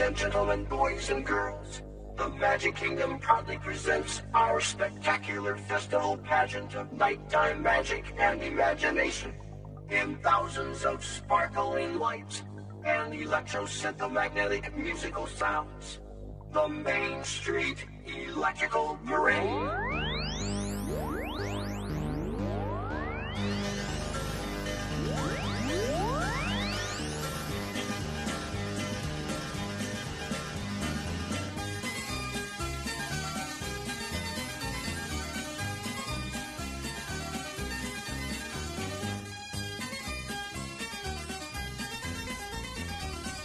And gentlemen, boys and girls, the Magic Kingdom proudly presents our spectacular festival pageant of nighttime magic and imagination. In thousands of sparkling lights and electrosynthomagnetic musical sounds, the Main Street Electrical Parade.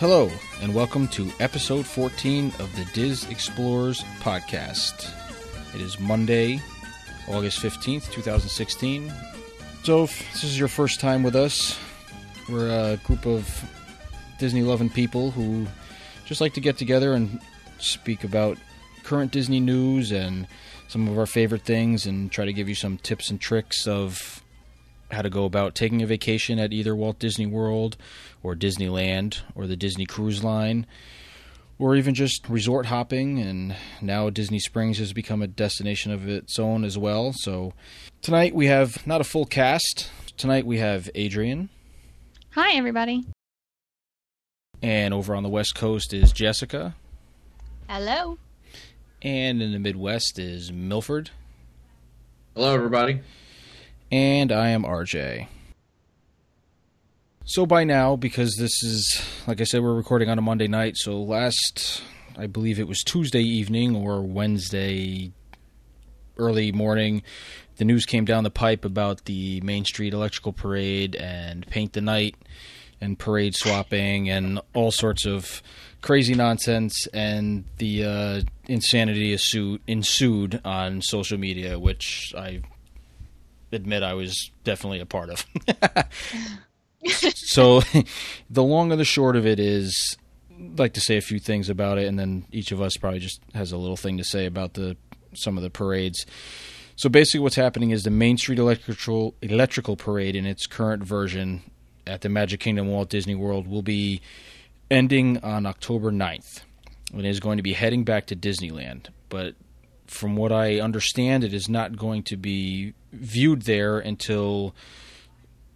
Hello, and welcome to episode 14 of the Dis Explorers podcast. It is Monday, August 15th, 2016. So, if this is your first time with us, we're a group of Disney loving people who just like to get together and speak about current Disney news and some of our favorite things and try to give you some tips and tricks of how to go about taking a vacation at either Walt Disney World or Disneyland or the Disney Cruise Line or even just resort hopping and now Disney Springs has become a destination of its own as well. So tonight we have not a full cast. Tonight we have Adrienne Hi, everybody. and over on the West Coast is Jessica Hello. and in the Midwest is Milford Hello, everybody. and I am RJ. So by now, because this is, like I said, we're recording on a Monday night, so last, I believe it was Tuesday evening or Wednesday early morning, the news came down the pipe about the Main Street Electrical Parade and Paint the Night and parade swapping and all sorts of crazy nonsense and the uh, insanity ensued, ensued on social media, which I admit I was definitely a part of. so the long and the short of it is I'd like to say a few things about it and then each of us probably just has a little thing to say about the some of the parades. So basically what's happening is the Main Street Electrical Electrical Parade in its current version at the Magic Kingdom Walt Disney World will be ending on October 9th. It is going to be heading back to Disneyland, but from what I understand it is not going to be viewed there until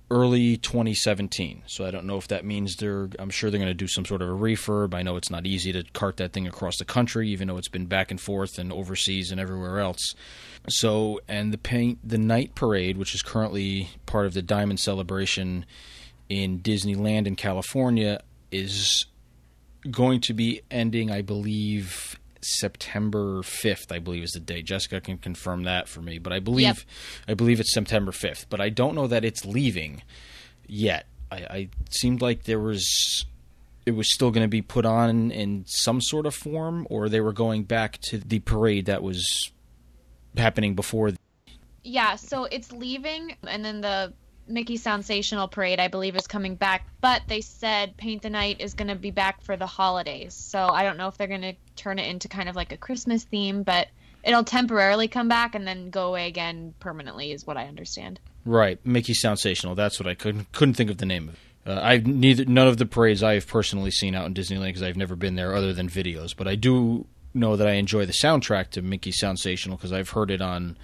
early 2017. So I don't know if that means they're. I'm sure they're going to do some sort of a refurb. I know it's not easy to cart that thing across the country, even though it's been back and forth and overseas and everywhere else. So and the paint the night parade, which is currently part of the Diamond Celebration in Disneyland in California, is going to be ending, I believe. September 5th, I believe, is the date. Jessica can confirm that for me, but I believe Yep. I believe it's September 5th, but I don't know that it's leaving yet. I, I seemed like there was it was still going to be put on in some sort of form, or they were going back to the parade that was happening before. Yeah, so it's leaving, and then the Mickey Sensational Parade, I believe, is coming back. But they said Paint the Night is going to be back for the holidays. So I don't know if they're going to turn it into kind of like a Christmas theme, but it'll temporarily come back and then go away again permanently, is what I understand. Right, Mickey Sensational. That's what I couldn't couldn't think of the name of. Uh, I've neither none of the parades I have personally seen out in Disneyland because I've never been there other than videos. But I do know that I enjoy the soundtrack to Mickey Sensational because I've heard it on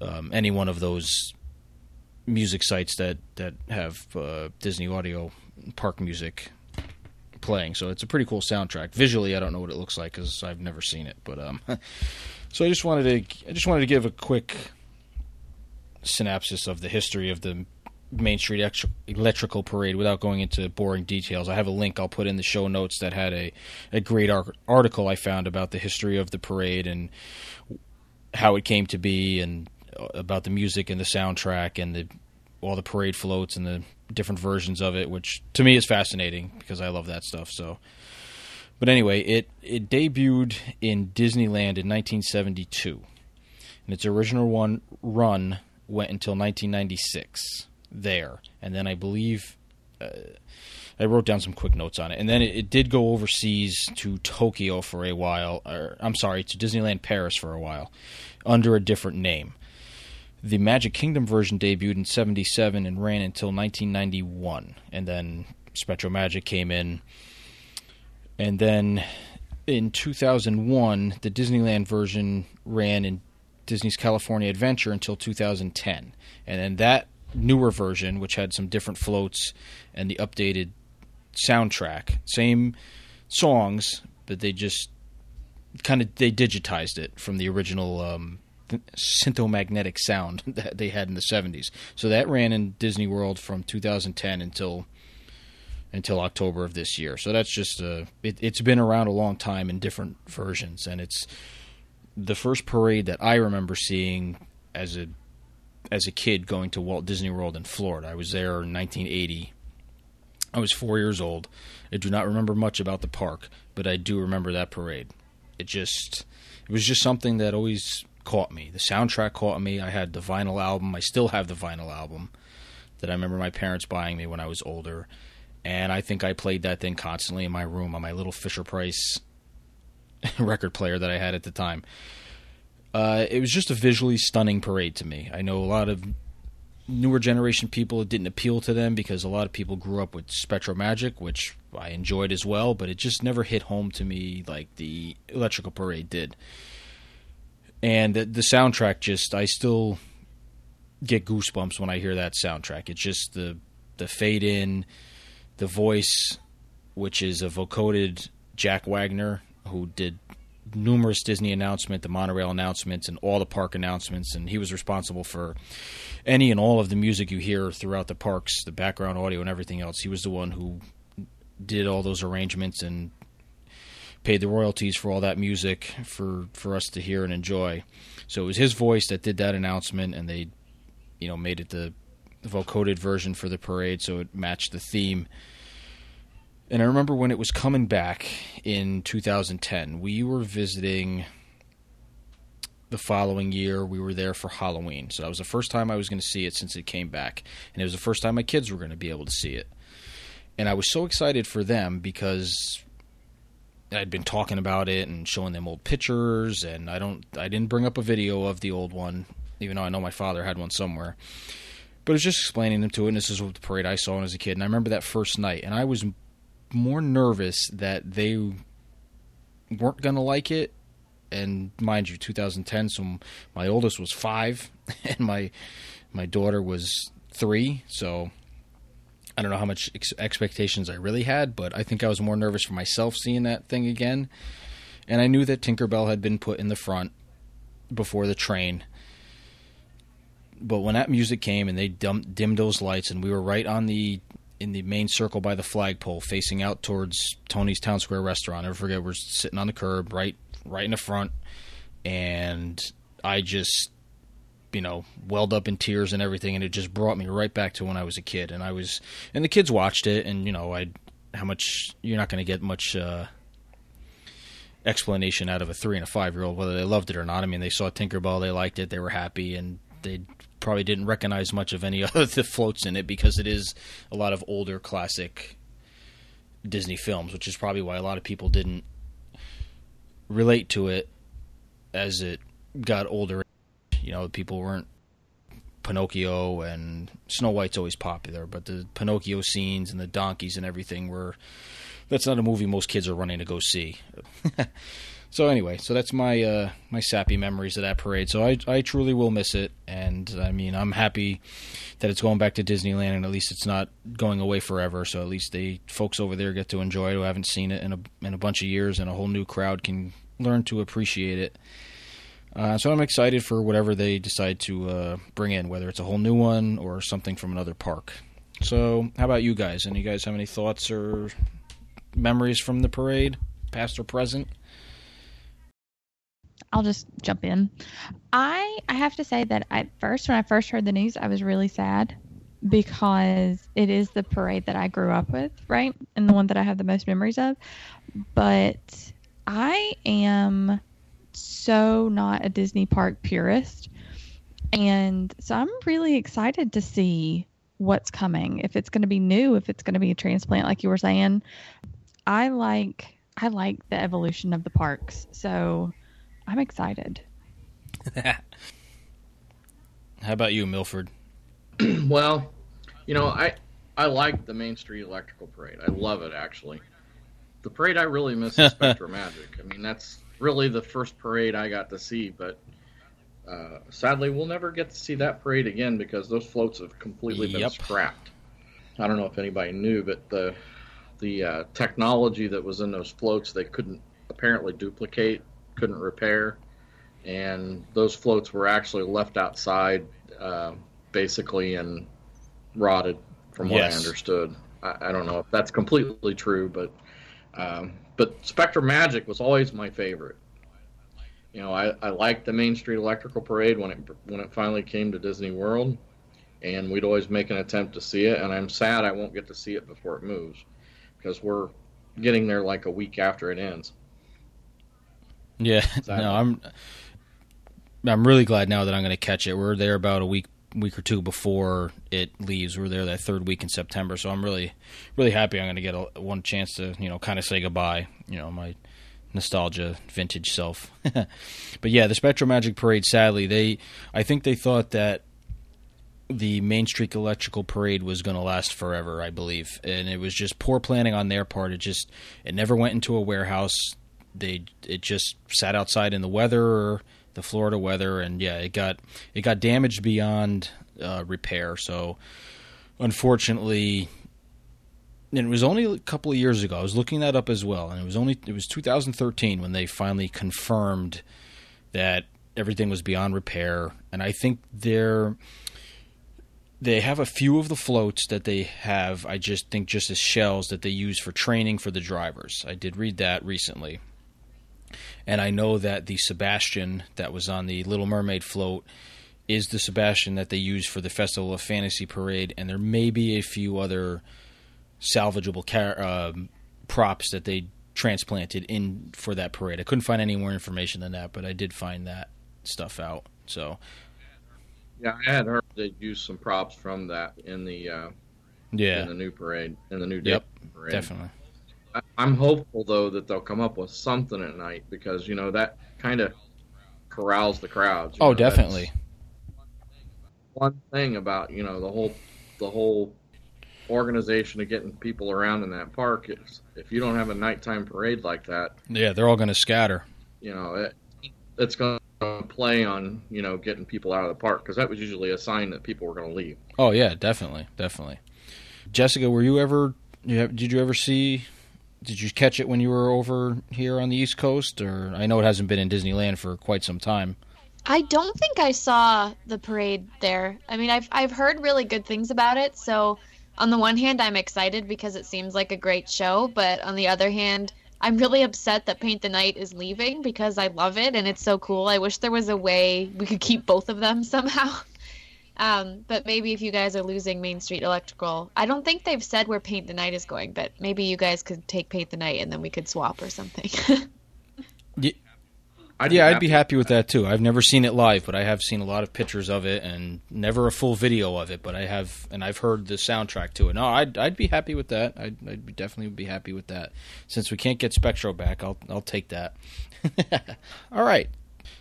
um, any one of those music sites that that have uh, Disney audio park music playing. So it's a pretty cool soundtrack. Visually, I don't know what it looks like because I've never seen it. But um, so I just wanted to I just wanted to give a quick synopsis of the history of the Main Street Electri- Electrical Parade without going into boring details. I have a link I'll put in the show notes that had a, a great ar- article I found about the history of the parade and how it came to be and about the music and the soundtrack and the all the parade floats and the different versions of it, which to me is fascinating because I love that stuff. So, but anyway, it it debuted in Disneyland in 1972, and its original one run went until 1996 there, and then I believe. Uh, I wrote down some quick notes on it, and then it, it did go overseas to Tokyo for a while. Or I'm sorry, to Disneyland Paris for a while, under a different name. The Magic Kingdom version debuted in 77 and ran until 1991. And then Spectro Magic came in And then in 2001, the Disneyland version ran in Disney's California Adventure until 2010. And then that newer version, which had some different floats and the updated soundtrack, same songs, but they just kind of they digitized it from the original um, syntho-magnetic sound that they had in the 70s. So that ran in Disney World from 2010 until until October of this year. So that's just uh, it, it's been around a long time in different versions, and it's the first parade that I remember seeing as a as a kid going to Walt Disney World in Florida. I was there in 1980. I was four years old. I do not remember much about the park, but I do remember that parade. It just it was just something that always caught me. The soundtrack caught me. I had the vinyl album. I still have the vinyl album that I remember my parents buying me when I was older. And I think I played that thing constantly in my room on my little Fisher Price record player that I had at the time. Uh, it was just a visually stunning parade to me. I know a lot of newer generation people it didn't appeal to them because a lot of people grew up with SpectroMagic, which I enjoyed as well, but it just never hit home to me like the Electrical Parade did and the, the soundtrack just I still get goosebumps when I hear that soundtrack. It's just the the fade in, the voice, which is a vocoded Jack Wagner who did numerous Disney announcement, the monorail announcements, and all the park announcements, and he was responsible for any and all of the music you hear throughout the parks, the background audio, and everything else. He was the one who did all those arrangements and paid the royalties for all that music for for us to hear and enjoy. So it was his voice that did that announcement, and they, you know, made it the vocoded version for the parade, so it matched the theme. And I remember when it was coming back in 2010, we were visiting the following year. We were there for Halloween. So that was the first time I was going to see it since it came back. And it was the first time my kids were going to be able to see it. And I was so excited for them because I'd been talking about it and showing them old pictures, and I don't, I didn't bring up a video of the old one, even though I know my father had one somewhere. But I was just explaining them to it, and this is what the parade I saw when I was a kid. And I remember that first night, and I was more nervous that they weren't gonna like it. And mind you, 2010, so my oldest was five, and my my daughter was three, so I don't know how much ex- expectations I really had, but I think I was more nervous for myself seeing that thing again. And I knew that Tinkerbell had been put in the front before the train. But when that music came and they dimmed those lights, and we were right on the in the main circle by the flagpole, facing out towards Tony's Town Square restaurant. I never forget, we're sitting on the curb, right, right in the front, and I just you know, welled up in tears and everything, and it just brought me right back to when I was a kid. And I was, and the kids watched it, and you know, I, how much you're not going to get much uh, explanation out of a three and a five year old whether they loved it or not. I mean, they saw Tinkerbell, they liked it, they were happy, and they probably didn't recognize much of any other the floats in it because it is a lot of older classic Disney films, which is probably why a lot of people didn't relate to it as it got older you know, people weren't Pinocchio and Snow White's always popular, but the Pinocchio scenes and the donkeys and everything were that's not a movie most kids are running to go see. so anyway, so that's my uh, my sappy memories of that parade. So I I truly will miss it, and I mean I'm happy that it's going back to Disneyland, and at least it's not going away forever. So at least the folks over there get to enjoy it who haven't seen it in a in a bunch of years, and a whole new crowd can learn to appreciate it. Uh, so I'm excited for whatever they decide to uh, bring in, whether it's a whole new one or something from another park. So, how about you guys? Any guys have any thoughts or memories from the parade, past or present? I'll just jump in. I I have to say that at first, when I first heard the news, I was really sad because it is the parade that I grew up with, right, and the one that I have the most memories of. But I am so not a Disney park purist. And so I'm really excited to see what's coming. If it's going to be new, if it's going to be a transplant like you were saying. I like I like the evolution of the parks. So I'm excited. How about you, Milford? well, you know, I I like the Main Street Electrical Parade. I love it actually the parade I really miss is Spectro Magic. I mean, that's really the first parade I got to see, but uh, sadly, we'll never get to see that parade again because those floats have completely been scrapped. I don't know if anybody knew, but the the uh, technology that was in those floats they couldn't apparently duplicate, couldn't repair, and those floats were actually left outside, uh, basically and rotted, from what Yes. I understood. I, I don't know if that's completely true, but um, but Spectro Magic was always my favorite. You know, I, I liked the Main Street Electrical Parade when it when it finally came to Disney World, and we'd always make an attempt to see it. And I'm sad I won't get to see it before it moves, because we're getting there like a week after it ends. Yeah, no, I'm I'm really glad now that I'm going to catch it. We're there about a week week or two before it leaves. We're there that third week in September, so I'm really really happy. I'm going to get a, one chance to you know kind of say goodbye. You know my nostalgia vintage self. but yeah, the Spectro Magic Parade. Sadly, they I think they thought that the Main Street Electrical Parade was going to last forever. I believe, and it was just poor planning on their part. It just it never went into a warehouse they it just sat outside in the weather or the Florida weather and yeah it got it got damaged beyond uh, repair. So unfortunately and it was only a couple of years ago I was looking that up as well and it was only it was 2013 when they finally confirmed that everything was beyond repair. And I think they're they have a few of the floats that they have I just think just as shells that they use for training for the drivers. I did read that recently and I know that the Sebastian that was on the Little Mermaid float is the Sebastian that they use for the Festival of Fantasy Parade, and there may be a few other salvageable car- um, props that they transplanted in for that parade. I couldn't find any more information than that, but I did find that stuff out. So Yeah, I had heard they used some props from that in the uh, in the new parade in the new Yep, parade. definitely. I'm hopeful though that they'll come up with something at night because you know that kind of corrals the crowds. Oh, know, definitely. One thing about you know the whole the whole organization of getting people around in that park is if you don't have a nighttime parade like that, Yeah, they're all going to scatter. you know it, it's going to play on you know getting people out of the park because that was usually a sign that people were going to leave. Oh yeah, definitely, definitely. Jessica, were you ever? You have, did you ever see? Did you catch it when you were over here on the East Coast? Or I know it hasn't been in Disneyland for quite some time. I don't think I saw the parade there. I mean, I've I've heard really good things about it. So, on the one hand, I'm excited because it seems like a great show, but on the other hand, I'm really upset that Paint the Night is leaving because I love it and it's so cool. I wish there was a way we could keep both of them somehow. Um, but maybe if you guys are losing Main Street Electrical, I don't think they've said where Paint the Night is going, but maybe you guys could take Paint the Night and then we could swap or something. I'd yeah, I'd be happy with that too. I've never seen it live, but I have seen a lot of pictures of it, and never a full video of it. But I have, and I've heard the soundtrack to it. No, I'd I'd be happy with that. I'd, I'd definitely be happy with that. Since we can't get Spectro back, I'll I'll take that. All right.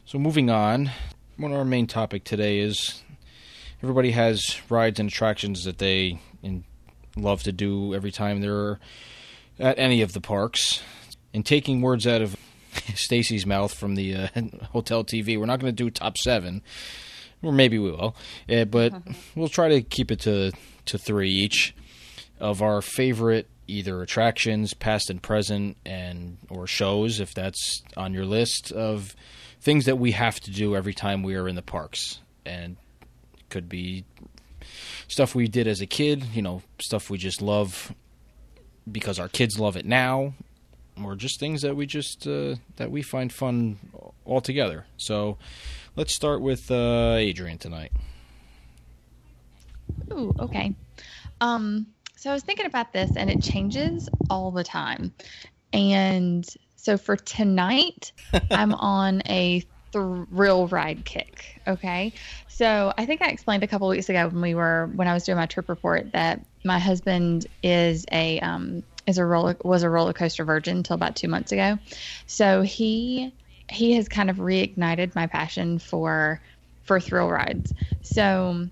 So moving on, one of our main topic today is everybody has rides and attractions that they in, love to do every time they're at any of the parks. And taking words out of Stacy's mouth from the uh, hotel TV, we're not going to do top seven, or maybe we will, uh, but we'll try to keep it to to three each of our favorite either attractions, past and present, and or shows, if that's on your list of things that we have to do every time we are in the parks, and could be stuff we did as a kid, you know, stuff we just love because our kids love it now, or just things that we just uh, that we find fun altogether. So let's start with uh, Adrienne tonight. Ooh, okay. Um, so I was thinking about this, and it changes all the time. And so for tonight, I'm on a thrill ride kick. Okay. So I think I explained a couple weeks ago when we were when I was doing my trip report that my husband is a um, is a roller was a roller coaster virgin until about two months ago. So he he has kind of reignited my passion for for thrill rides. So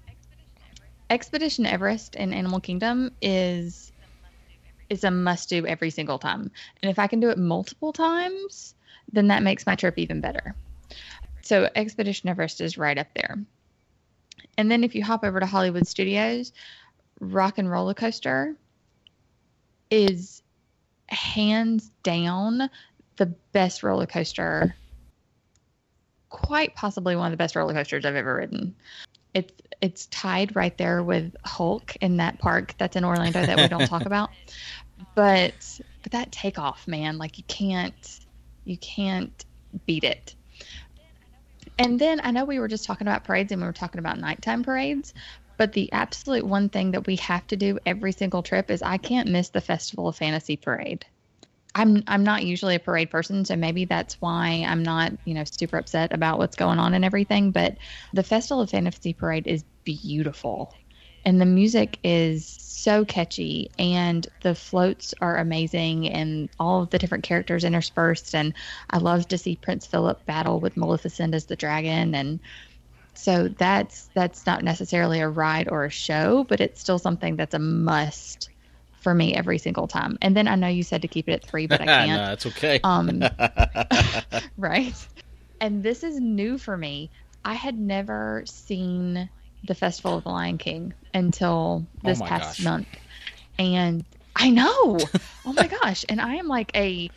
Expedition Everest in Animal Kingdom is is a must do every single time. And if I can do it multiple times, then that makes my trip even better. So Expedition Everest is right up there. And then if you hop over to Hollywood Studios, Rock and Roller Coaster is hands down the best roller coaster, quite possibly one of the best roller coasters I've ever ridden. It's it's tied right there with Hulk in that park that's in Orlando that we don't talk about. But but that takeoff, man, like you can't you can't beat it. And then I know we were just talking about parades and we were talking about nighttime parades, but the absolute one thing that we have to do every single trip is I can't miss the Festival of Fantasy parade. I'm I'm not usually a parade person, so maybe that's why I'm not, you know, super upset about what's going on and everything, but the Festival of Fantasy parade is beautiful. And the music is so catchy and the floats are amazing and all of the different characters interspersed and I love to see Prince Philip battle with Maleficent as the dragon and so that's that's not necessarily a ride or a show, but it's still something that's a must for me every single time. And then I know you said to keep it at three, but I can't. no, that's okay. Um, right. And this is new for me. I had never seen the Festival of the Lion King until oh this Oh past gosh. month. And I know. oh my gosh. And I am like a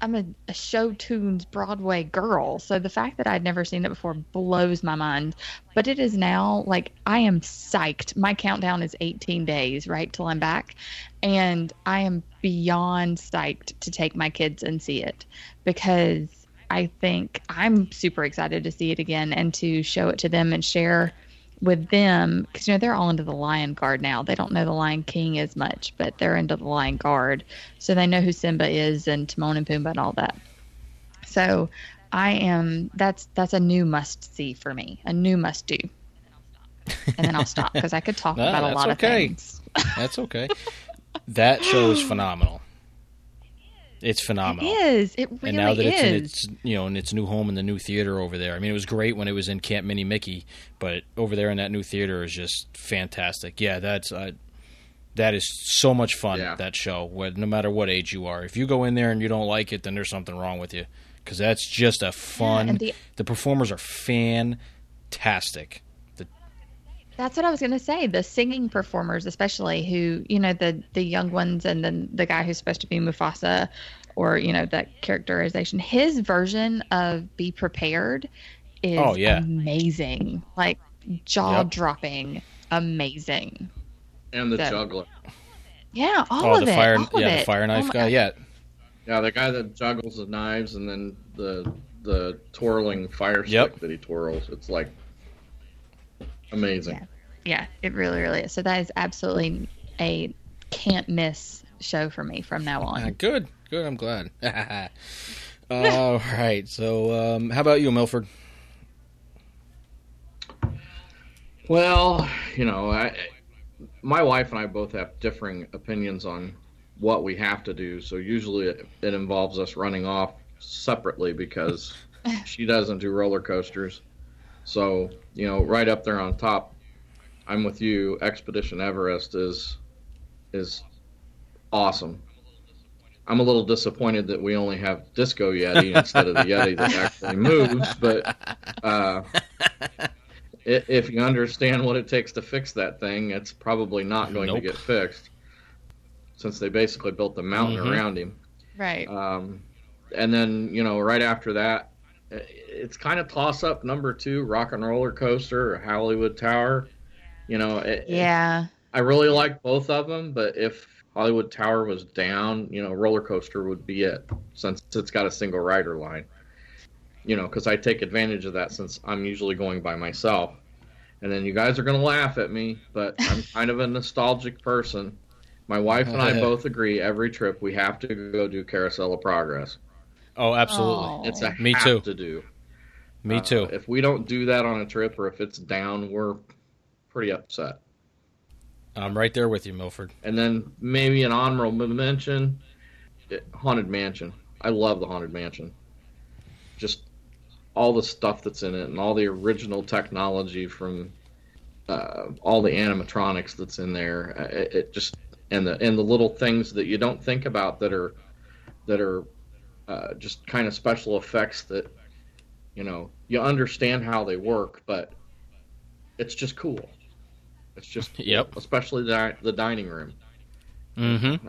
I'm a, a show tunes Broadway girl. So the fact that I'd never seen it before blows my mind. But it is now like I am psyched. My countdown is 18 days, right, till I'm back. And I am beyond psyched to take my kids and see it because I think I'm super excited to see it again and to show it to them and share with them because you know they're all into the Lion Guard now. They don't know the Lion King as much, but they're into the Lion Guard, so they know who Simba is and Timon and Pumbaa and all that. So I am that's that's a new must see for me, a new must do. And then I'll stop because I could talk No, about a lot okay. of things. That's okay. that show is phenomenal. It's phenomenal. It is. It really and now that is. it's in its you know in its new home in the new theater over there. I mean, it was great when it was in Camp Minnie Mickey, but over there in that new theater is just fantastic. Yeah, that's uh, that is so much fun. Yeah. That show, no matter what age you are, if you go in there and you don't like it, then there's something wrong with you because that's just a fun. and the- the performers are fantastic. The, That's what I was going to say. The singing performers, especially who, you know, the the young ones, and then the guy who's supposed to be Mufasa, or you know, that characterization. His version of "Be Prepared" is Oh, yeah. amazing, like jaw dropping, amazing. and the That- juggler. Yeah, all oh, of the it. fire, all of yeah, it. the fire Oh knife my guy. God. Yeah, Yeah, the guy that juggles the knives and then the the twirling fire stick Yep. that he twirls. It's like amazing. Yeah. Yeah, it really, really is. So that is absolutely a can't miss show for me from now on. Ah, good, good. I'm glad. All right. So, um, how about you, Milford? Well, you know, I, my wife and I both have differing opinions on what we have to do. So usually it, it involves us running off separately because she doesn't do roller coasters. So, you know, right up there on top, I'm with you. Expedition Everest is is awesome. I'm a little disappointed that we only have Disco Yeti instead of the Yeti that actually moves, but uh, if you understand what it takes to fix that thing, it's probably not going Nope. to get fixed, since they basically built the mountain Mhm. around him. Right. Um, and then you know, right after that, i- Uh, it's kind of toss up number two, Rock and Roller Coaster or Hollywood Tower. You know, it, yeah. I really like both of them, but if Hollywood Tower was down, you know, roller coaster would be it since it's got a single rider line. You know, because I take advantage of that since I'm usually going by myself. And then you guys are going to laugh at me, but I'm kind of a nostalgic person. My wife and I both agree every trip we have to go do Carousel of Progress. Oh, absolutely. Oh. It's a Me have too. to do. Me Uh, too. if we don't do that on a trip or if it's down, we're pretty upset. I'm right there with you, Milford. And then maybe an honorable mention, Haunted Mansion. I love the Haunted Mansion. Just all the stuff that's in it and all the original technology from uh, all the animatronics that's in there. uh, It, it just and the and the little things that you don't think about that are that are uh, just kind of special effects that you know you understand how they work, but it's just cool. It's just Yep. especially the the dining room. Mm-hmm.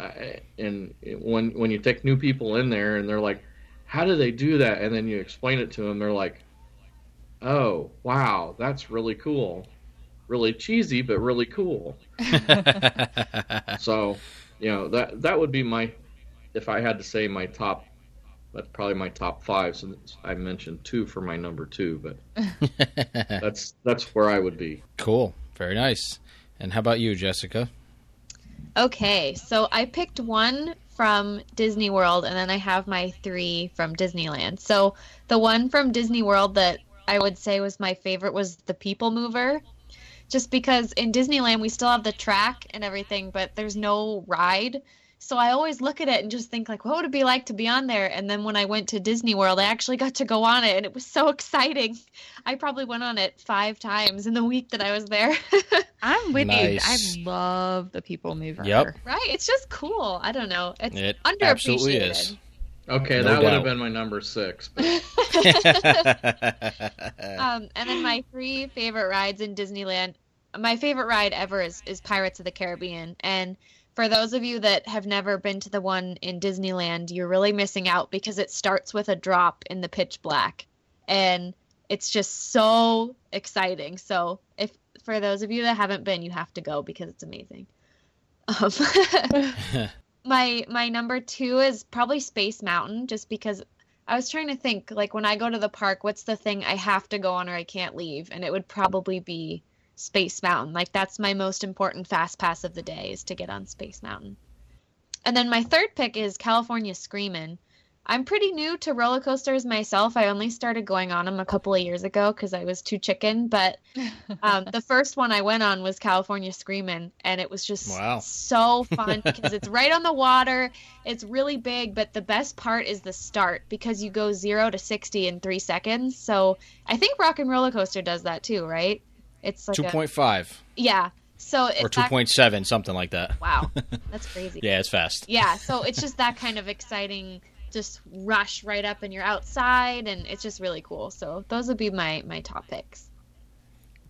And when when you take new people in there and they're like, "How do they do that?" and then you explain it to them, they're like, "Oh, wow, that's really cool, really cheesy, but really cool." So, you know that that would be my, if I had to say my top, that's probably my top five. Since I mentioned two for my number two, but that's that's where I would be. cool. Very nice. And how about you, Jessica? Okay, so I picked one from Disney World, and then I have my three from Disneyland. So the one from Disney World that I would say was my favorite was the People Mover. Just because in Disneyland we still have the track and everything, but there's no ride. So I always look at it and just think like, what would it be like to be on there? And then when I went to Disney World, I actually got to go on it, and it was so exciting. I probably went on it five times in the week that I was there. I'm with Nice. you. I love the people mover. Yep. Right? It's just cool. I don't know. It's It underappreciated. absolutely is. Okay, No that would have been my number six. But Um, and then my three favorite rides in Disneyland. My favorite ride ever is, is Pirates of the Caribbean. And for those of you that have never been to the one in Disneyland, you're really missing out because it starts with a drop in the pitch black. And it's just so exciting. So if for those of you that haven't been, you have to go because it's amazing. Um, my my number two is probably Space Mountain, just because I was trying to think like when I go to the park, what's the thing I have to go on or I can't leave, and it would probably be Space Mountain. Like that's my most important fast pass of the day is to get on Space Mountain. And then my third pick is California Screamin'. I'm pretty new to roller coasters myself. I only started going on them a couple of years ago because I was too chicken. But um, the first one I went on was California Screamin', and it was just Wow. so fun because it's right on the water. It's really big, but the best part is the start because you go zero to sixty in three seconds. So I think Rock and Roller Coaster does that too, right? It's like Two a- point five yeah. So it's or two that- point seven, something like that. Wow, that's crazy. Yeah, it's fast. Yeah, so it's just that kind of exciting, just rush right up and you're outside, and it's just really cool. So those would be my my top picks.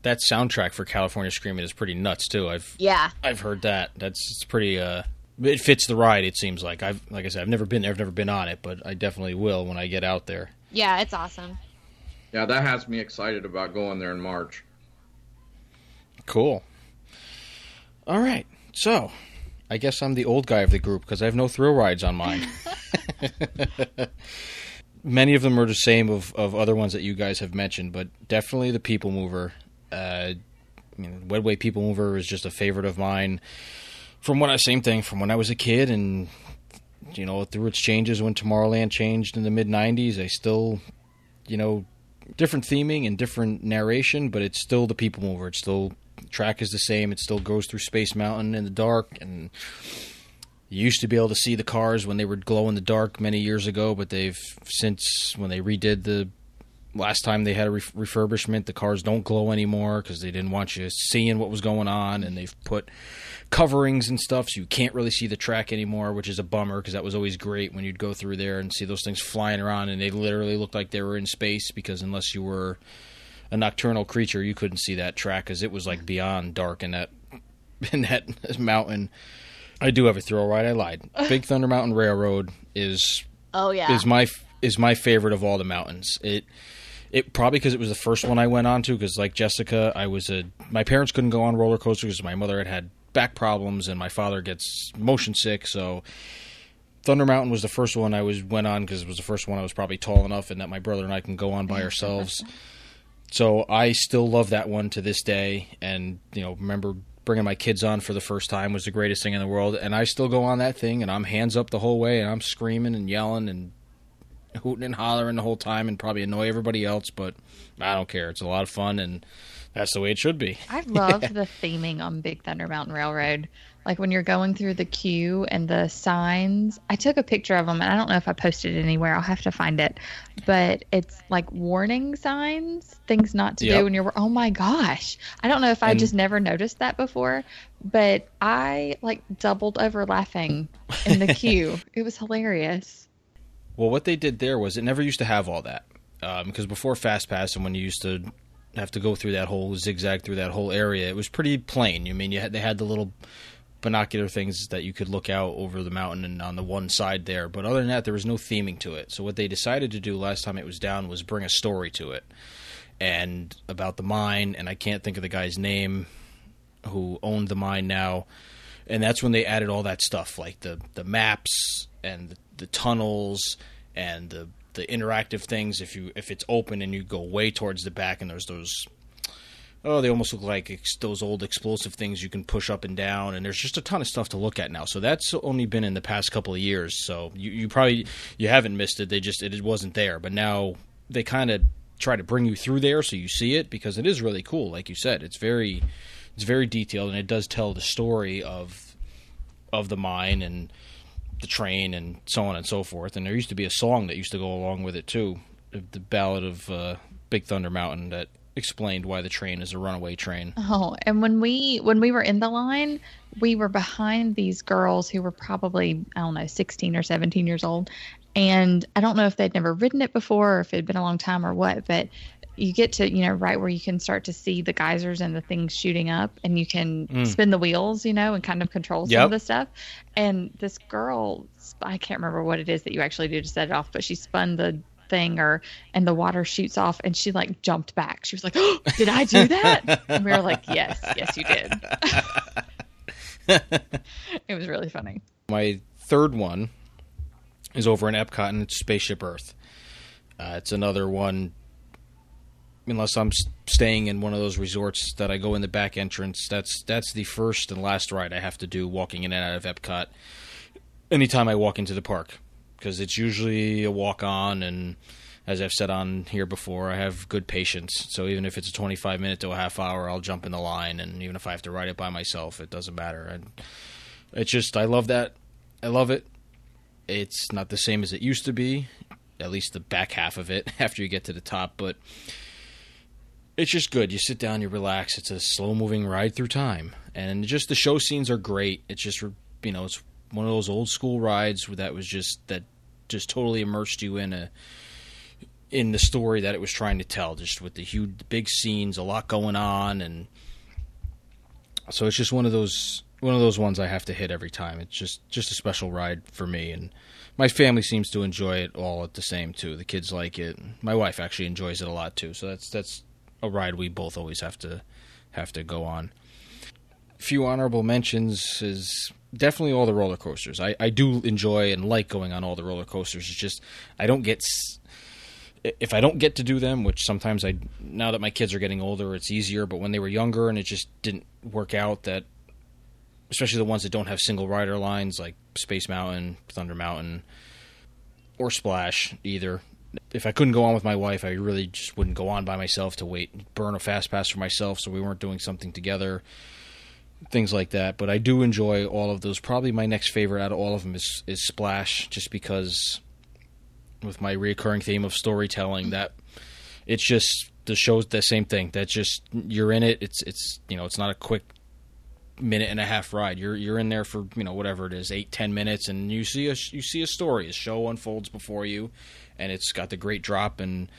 That soundtrack for California Screaming is pretty nuts too. I've Yeah, I've heard that. That's it's pretty. uh It fits the ride. It seems like I've like I said I've never been there. I've never been on it, but I definitely will when I get out there. yeah, it's awesome. yeah, that has me excited about going there in March. Cool. All right. So, I guess I'm the old guy of the group because I have no thrill rides on mine. Many of them are the same of, of other ones that you guys have mentioned, but definitely the People Mover. Uh, I mean, Wedway People Mover is just a favorite of mine. From when I same thing from when I was a kid, and you know through its changes when Tomorrowland changed in the mid '90s, I still, you know, different theming and different narration, but it's still the People Mover. It's still track is the same. It still goes through Space Mountain in the dark, and you used to be able to see the cars when they would glow in the dark many years ago, but they've since when they redid the last time they had a ref- refurbishment, the cars don't glow anymore because they didn't want you seeing what was going on, and they've put coverings and stuff so you can't really see the track anymore, which is a bummer because that was always great when you'd go through there and see those things flying around and they literally looked like they were in space because unless you were a nocturnal creature, you couldn't see that track because it was like beyond dark in that in that mountain. I do have a thrill ride. I lied. Big Thunder Mountain Railroad is Oh yeah, is my is my favorite of all the mountains. It it probably because it was the first one I went on to because like Jessica, I was a my parents couldn't go on roller coasters because my mother had had back problems and my father gets motion sick. So Thunder Mountain was the first one I was went on because it was the first one I was probably tall enough and that my brother and I can go on by ourselves. So I still love that one to this day, and you know, remember bringing my kids on for the first time was the greatest thing in the world, and I still go on that thing, and I'm hands up the whole way, and I'm screaming and yelling and hooting and hollering the whole time, and probably annoy everybody else, but I don't care. It's a lot of fun, and that's the way it should be. I love the theming on Big Thunder Mountain Railroad. Like when you're going through the queue and the signs. I took a picture of them, and I don't know if I posted it anywhere. I'll have to find it, but it's like warning signs, things not to Yep. do when you're. Oh my gosh! I don't know if I And- just never noticed that before, but I like doubled over laughing in the queue. it was hilarious. Well, what they did there was it never used to have all that um, because before Fast Pass and when you used to have to go through that whole zigzag through that whole area, it was pretty plain. You mean you had they had the little binocular things that you could look out over the mountain and on the one side there, but other than that, there was no theming to it. So what they decided to do last time it was down was bring a story to it and about the mine, and I can't think of the guy's name who owned the mine now. And that's when they added all that stuff like the the maps and the, the tunnels and the the interactive things. If you if it's open and you go way towards the back and there's those oh they almost look like those old explosive things you can push up and down and there's just a ton of stuff to look at now. So that's only been in the past couple of years. So you, you probably you haven't missed it. They just it wasn't there. But now they kind of try to bring you through there so you see it because it is really cool like you said. It's very it's very detailed and it does tell the story of of the mine and the train and so on and so forth. And there used to be a song that used to go along with it too, the ballad of uh, Big Thunder Mountain that explained why the train is a runaway train. Oh, and when we when we were in the line, we were behind these girls who were probably I don't know, 16 or 17 years old. And I don't know if they'd never ridden it before or if it'd been a long time or what, but you get to, you know, right where you can start to see the geysers and the things shooting up and you can Mm. spin the wheels, you know, and kind of control some Yep. of the stuff. And this girl, I can't remember what it is that you actually do to set it off, but she spun the thing or and the water shoots off and she like jumped back. She was like, oh, "Did I do that?" And we were like, "Yes, yes, you did." it was really funny. My third one is over in Epcot and it's Spaceship Earth. Uh, it's another one. Unless I'm staying in one of those resorts that I go in the back entrance, that's that's the first and last ride I have to do walking in and out of Epcot. Anytime I walk into the park, because it's usually a walk on, and as I've said on here before, I have good patience. So even if it's a 25 minute to a half hour, I'll jump in the line, and even if I have to ride it by myself, it doesn't matter. And it's just I love that. I love it. It's not the same as it used to be, at least the back half of it after you get to the top, but it's just good. You sit down, you relax. It's a slow moving ride through time, and just the show scenes are great. It's just you know it's one of those old school rides that was just that just totally immersed you in a in the story that it was trying to tell. Just with the huge big scenes, a lot going on, and so it's just one of those one of those ones I have to hit every time. It's just just a special ride for me, and my family seems to enjoy it all at the same too. The kids like it. My wife actually enjoys it a lot too. So that's that's a ride we both always have to have to go on. A Few honorable mentions is definitely all the roller coasters. I, I do enjoy and like going on all the roller coasters. It's just I don't get if I don't get to do them, which sometimes I now that my kids are getting older, it's easier. But when they were younger and it just didn't work out, that especially the ones that don't have single rider lines like Space Mountain, Thunder Mountain, or Splash either. If I couldn't go on with my wife, I really just wouldn't go on by myself to wait, burn a fast pass for myself, so we weren't doing something together, things like that. But I do enjoy all of those. Probably my next favorite out of all of them is is Splash, just because with my recurring theme of storytelling that it's just the show's the same thing. That just you're in it. It's it's you know it's not a quick minute and a half ride. You're you're in there for you know whatever it is, eight ten minutes, and you see a you see a story. A show unfolds before you, and it's got the great drop and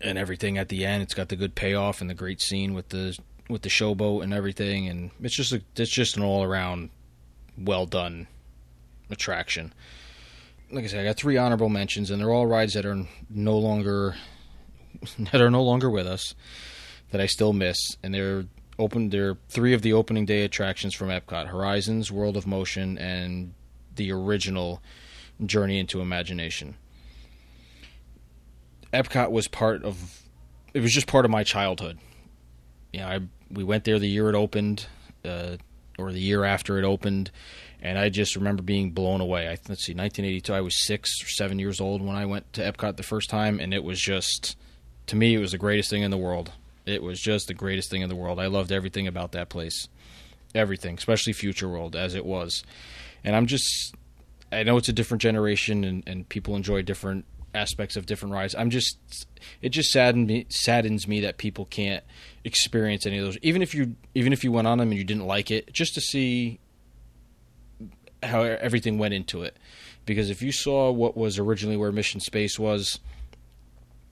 and everything at the end. It's got the good payoff and the great scene with the with the showboat and everything. And it's just a it's just an all around well done attraction. Like I said, I got three honorable mentions, and they're all rides that are no longer that are no longer with us that I still miss, and they're open. They're three of the opening day attractions from Epcot: Horizons, World of Motion, and the original Journey into Imagination. Epcot was part of. It was just part of my childhood. You know, I we went there the year it opened, uh, or the year after it opened, and I just remember being blown away. I, let's see, 1982. I was six or seven years old when I went to Epcot the first time, and it was just, to me, it was the greatest thing in the world. It was just the greatest thing in the world. I loved everything about that place. everything, especially Future World as it was. And I'm just, I know it's a different generation and, and people enjoy different aspects of different rides. I'm just, it just saddens me, saddens me that people can't experience any of those. Even if you, even if you went on them and you didn't like it, just to see how everything went into it. Because if you saw what was originally where Mission Space was,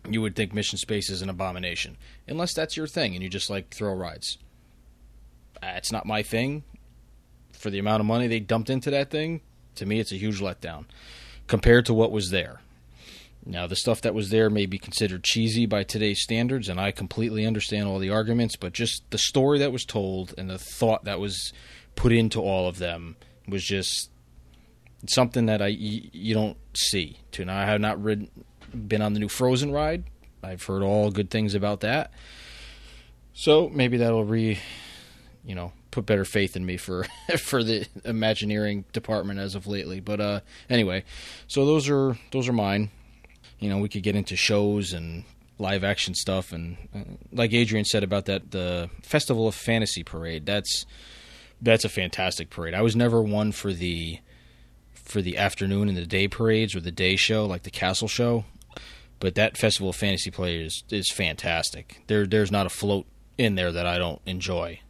you would think Mission Space is an abomination, unless that's your thing and you just like thrill rides. Uh, it's not my thing. For the amount of money they dumped into that thing, to me, it's a huge letdown compared to what was there. Now, the stuff that was there may be considered cheesy by today's standards, and I completely understand all the arguments, but just the story that was told and the thought that was put into all of them was just something that I you don't see. To now, I have not rid, been on the new Frozen ride. I've heard all good things about that. So maybe that'll re, you know, put better faith in me for for the Imagineering department as of lately. But uh, anyway, so those are those are mine. You know, we could get into shows and live action stuff, and uh, like Adrienne said about that the Festival of Fantasy parade. That's that's a fantastic parade. I was never one for the for the afternoon and the day parades or the day show like the castle show, but that Festival of Fantasy play is is fantastic. There there's not a float in there that I don't enjoy.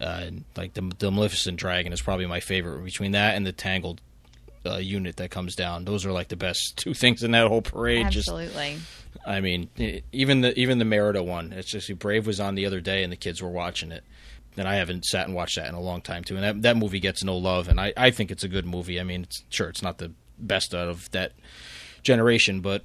Uh, like the, the Maleficent Dragon is probably my favorite. Between that and the Tangled uh, unit that comes down, those are like the best two things in that whole parade. Absolutely. Just, I mean, even the even the Merida one. It's just Brave was on the other day, and the kids were watching it. And I haven't sat and watched that in a long time too. And that that movie gets no love, and I, I think it's a good movie. I mean, it's, sure, it's not the best out of that generation, but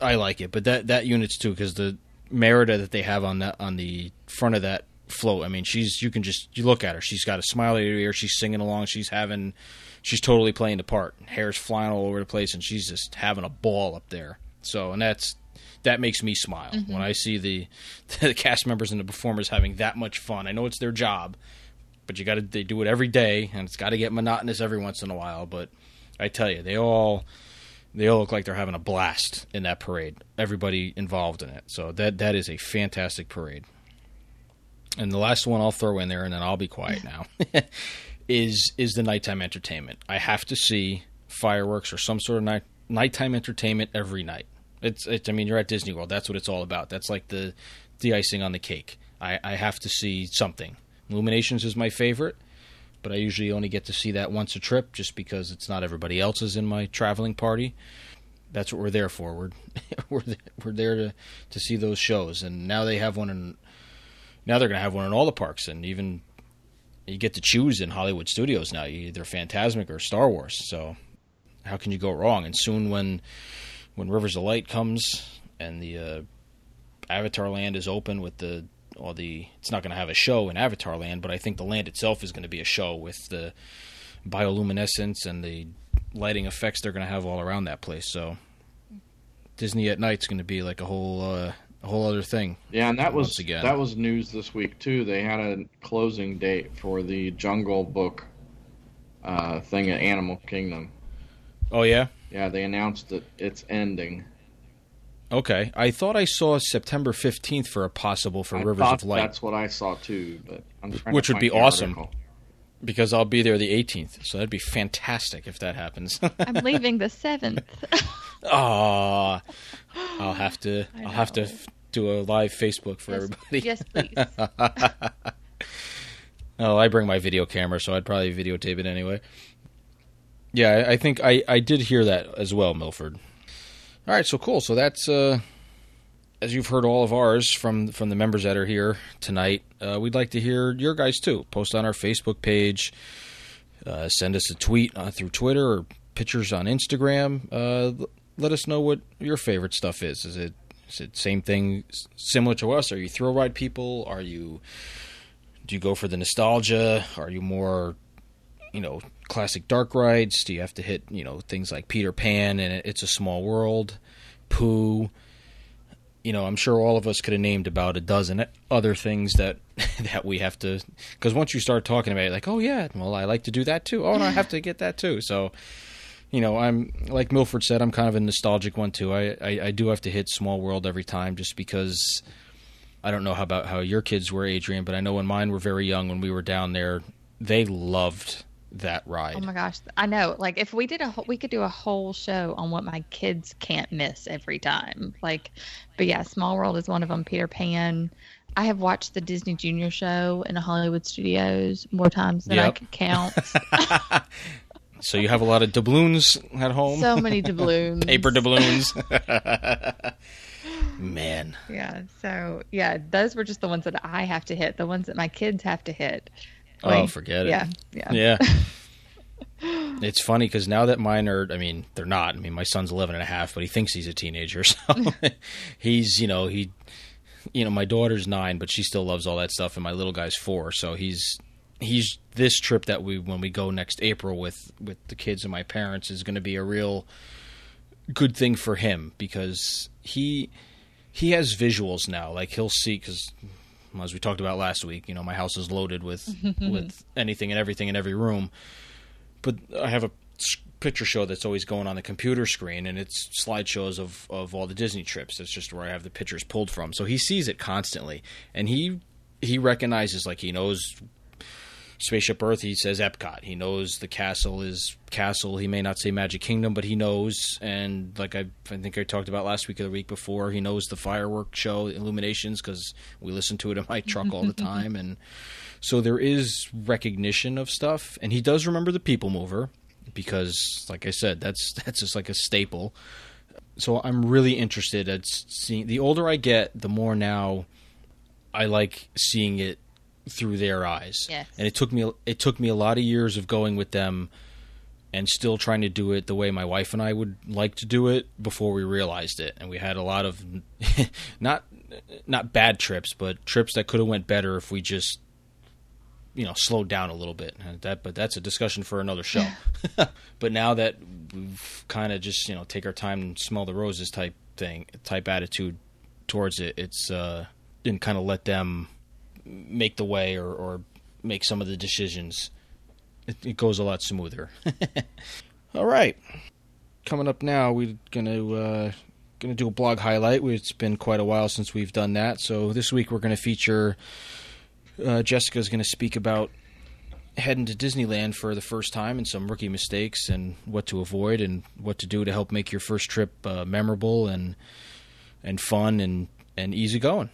I like it. But that that unit's too because the Merida that they have on that on the front of that float. I mean, she's you can just you look at her. She's got a smile her ear. She's singing along. She's having, she's totally playing the part. Hair's flying all over the place, and she's just having a ball up there. So, and that's that makes me smile mm-hmm. when I see the the cast members and the performers having that much fun. I know it's their job, but you got to they do it every day, and it's got to get monotonous every once in a while. But I tell you, they all they all look like they're having a blast in that parade. Everybody involved in it. So that that is a fantastic parade. And the last one I'll throw in there, and then I'll be quiet now, is is the nighttime entertainment. I have to see fireworks or some sort of night nighttime entertainment every night. It's, it's I mean, you're at Disney World. That's what it's all about. That's like the the icing on the cake. I, I have to see something. Illuminations is my favorite, but I usually only get to see that once a trip, just because it's not everybody else's in my traveling party. That's what we're there for. We're we're we're there to to see those shows, and now they have one in. Now they're going to have one in all the parks, and even you get to choose in Hollywood Studios now. either Fantasmic or Star Wars. So how can you go wrong? And soon when when Rivers of Light comes and the uh, Avatar Land is open with the all the it's not going to have a show in Avatar Land, but I think the land itself is going to be a show with the bioluminescence and the lighting effects they're going to have all around that place. So Disney at night is going to be like a whole uh, a whole other thing. Yeah, and that was again. that was news this week too. They had a closing date for the Jungle Book uh, thing at Animal Kingdom. Oh yeah. Yeah, they announced that it's ending. Okay, I thought I saw September fifteenth for a possible for I Rivers of Light. That's what I saw too, but which would be awesome. Article. Because I'll be there the 18th, so that'd be fantastic if that happens. I'm leaving the 7th. Ah, I'll have to. I'll have to do a live Facebook for yes, everybody. Yes, please. oh, I bring my video camera, so I'd probably videotape it anyway. Yeah, I think I, I did hear that as well, Milford. All right, so cool. So that's uh, as you've heard all of ours from from the members that are here tonight. Uh, we'd like to hear your guys too. Post on our Facebook page. Uh, send us a tweet uh, through Twitter or pictures on Instagram. Uh, let us know what your favorite stuff is. Is it is it same thing similar to us? Are you thrill ride people? Are you do you go for the nostalgia? Are you more you know classic dark rides? Do you have to hit you know things like Peter Pan and It's a Small World, Pooh? You know, I'm sure all of us could have named about a dozen other things that that we have to because once you start talking about it, like, oh yeah, well I like to do that too. Oh, no, I have to get that too. So, you know, I'm like Milford said, I'm kind of a nostalgic one too. I, I, I do have to hit Small World every time just because I don't know how about how your kids were, Adrienne, but I know when mine were very young when we were down there they loved that ride. Oh my gosh, I know. Like if we did a, whole- we could do a whole show on what my kids can't miss every time. Like, but yeah, Small World is one of them. Peter Pan. I have watched the Disney Junior show in the Hollywood Studios more times than I Yep. could count. so you have a lot of doubloons at home. so many doubloons. Paper doubloons. Man, Yeah. So yeah, those were just the ones that I have to hit. The ones that my kids have to hit. Oh, Like, forget it. Yeah. Yeah. Yeah. It's funny because now that mine are, I mean, they're not. I mean, my son's 11 and a half, but he thinks he's a teenager. So he's, you know, he, you know, my daughter's nine, but she still loves all that stuff, and my little guy's four. So he's, he's this trip that we, when we go next April with, with the kids and my parents is going to be a real good thing for him because he, he has visuals now. Like he'll see, because as we talked about last week, you know, my house is loaded with, with anything and everything in every room but I have a picture show that's always going on the computer screen, and it's slideshows of, of all the Disney trips. That's just where I have the pictures pulled from. So he sees it constantly, and he he recognizes like he knows Spaceship Earth. He says Epcot. He knows the castle is castle. He may not say Magic Kingdom, but he knows. And like I, I think I talked about last week or the week before, he knows the firework show Illuminations because we listen to it in my truck all the time, and so there is recognition of stuff, and he does remember the People Mover because, like I said, that's that's just like a staple. So I'm really interested at seeing. The older I get, the more now I like seeing it through their eyes. Yes. And it took me it took me a lot of years of going with them and still trying to do it the way my wife and I would like to do it before we realized it. And we had a lot of not not bad trips, but trips that could have went better if we just you know slowed down a little bit. And that but that's a discussion for another show. but now that we've kind of just you know take our time and smell the roses type thing type attitude towards it, it's uh and kind of let them make the way or, or make some of the decisions. It, it goes a lot smoother. All right, coming up now, we're gonna uh, gonna do a blog highlight. It's been quite a while since we've done that, so this week we're gonna feature. Uh, Jessica's gonna speak about heading to Disneyland for the first time and some rookie mistakes and what to avoid and what to do to help make your first trip uh, memorable and and fun and and easy going.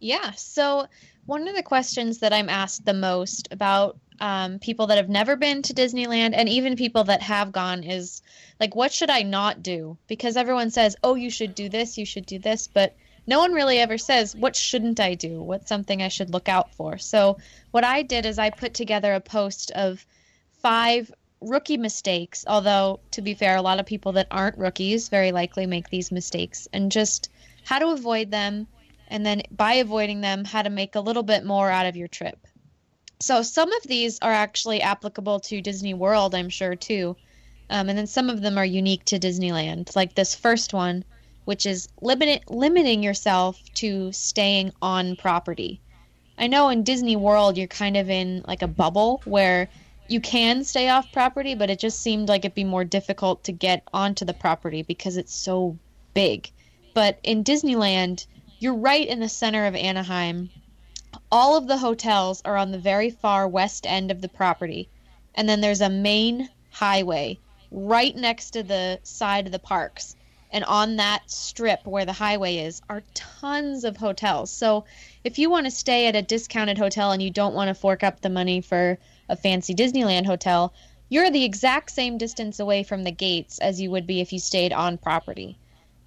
Yeah. So one of the questions that I'm asked the most about um, people that have never been to Disneyland and even people that have gone is like, what should I not do? Because everyone says, oh, you should do this, you should do this, but no one really ever says, what shouldn't I do? What's something I should look out for? So what I did is I put together a post of five rookie mistakes, although to be fair, a lot of people that aren't rookies very likely make these mistakes and just how to avoid them and then by avoiding them, how to make a little bit more out of your trip. So some of these are actually applicable to Disney World, I'm sure too, um, and then some of them are unique to Disneyland, like this first one, which is limit limiting yourself to staying on property. I know in Disney World you're kind of in like a bubble where you can stay off property, but it just seemed like it'd be more difficult to get onto the property because it's so big. But in Disneyland, you're right in the center of Anaheim. All of the hotels are on the very far west end of the property. And then there's a main highway right next to the side of the parks. And on that strip where the highway is are tons of hotels. So if you want to stay at a discounted hotel and you don't want to fork up the money for a fancy Disneyland hotel, you're the exact same distance away from the gates as you would be if you stayed on property.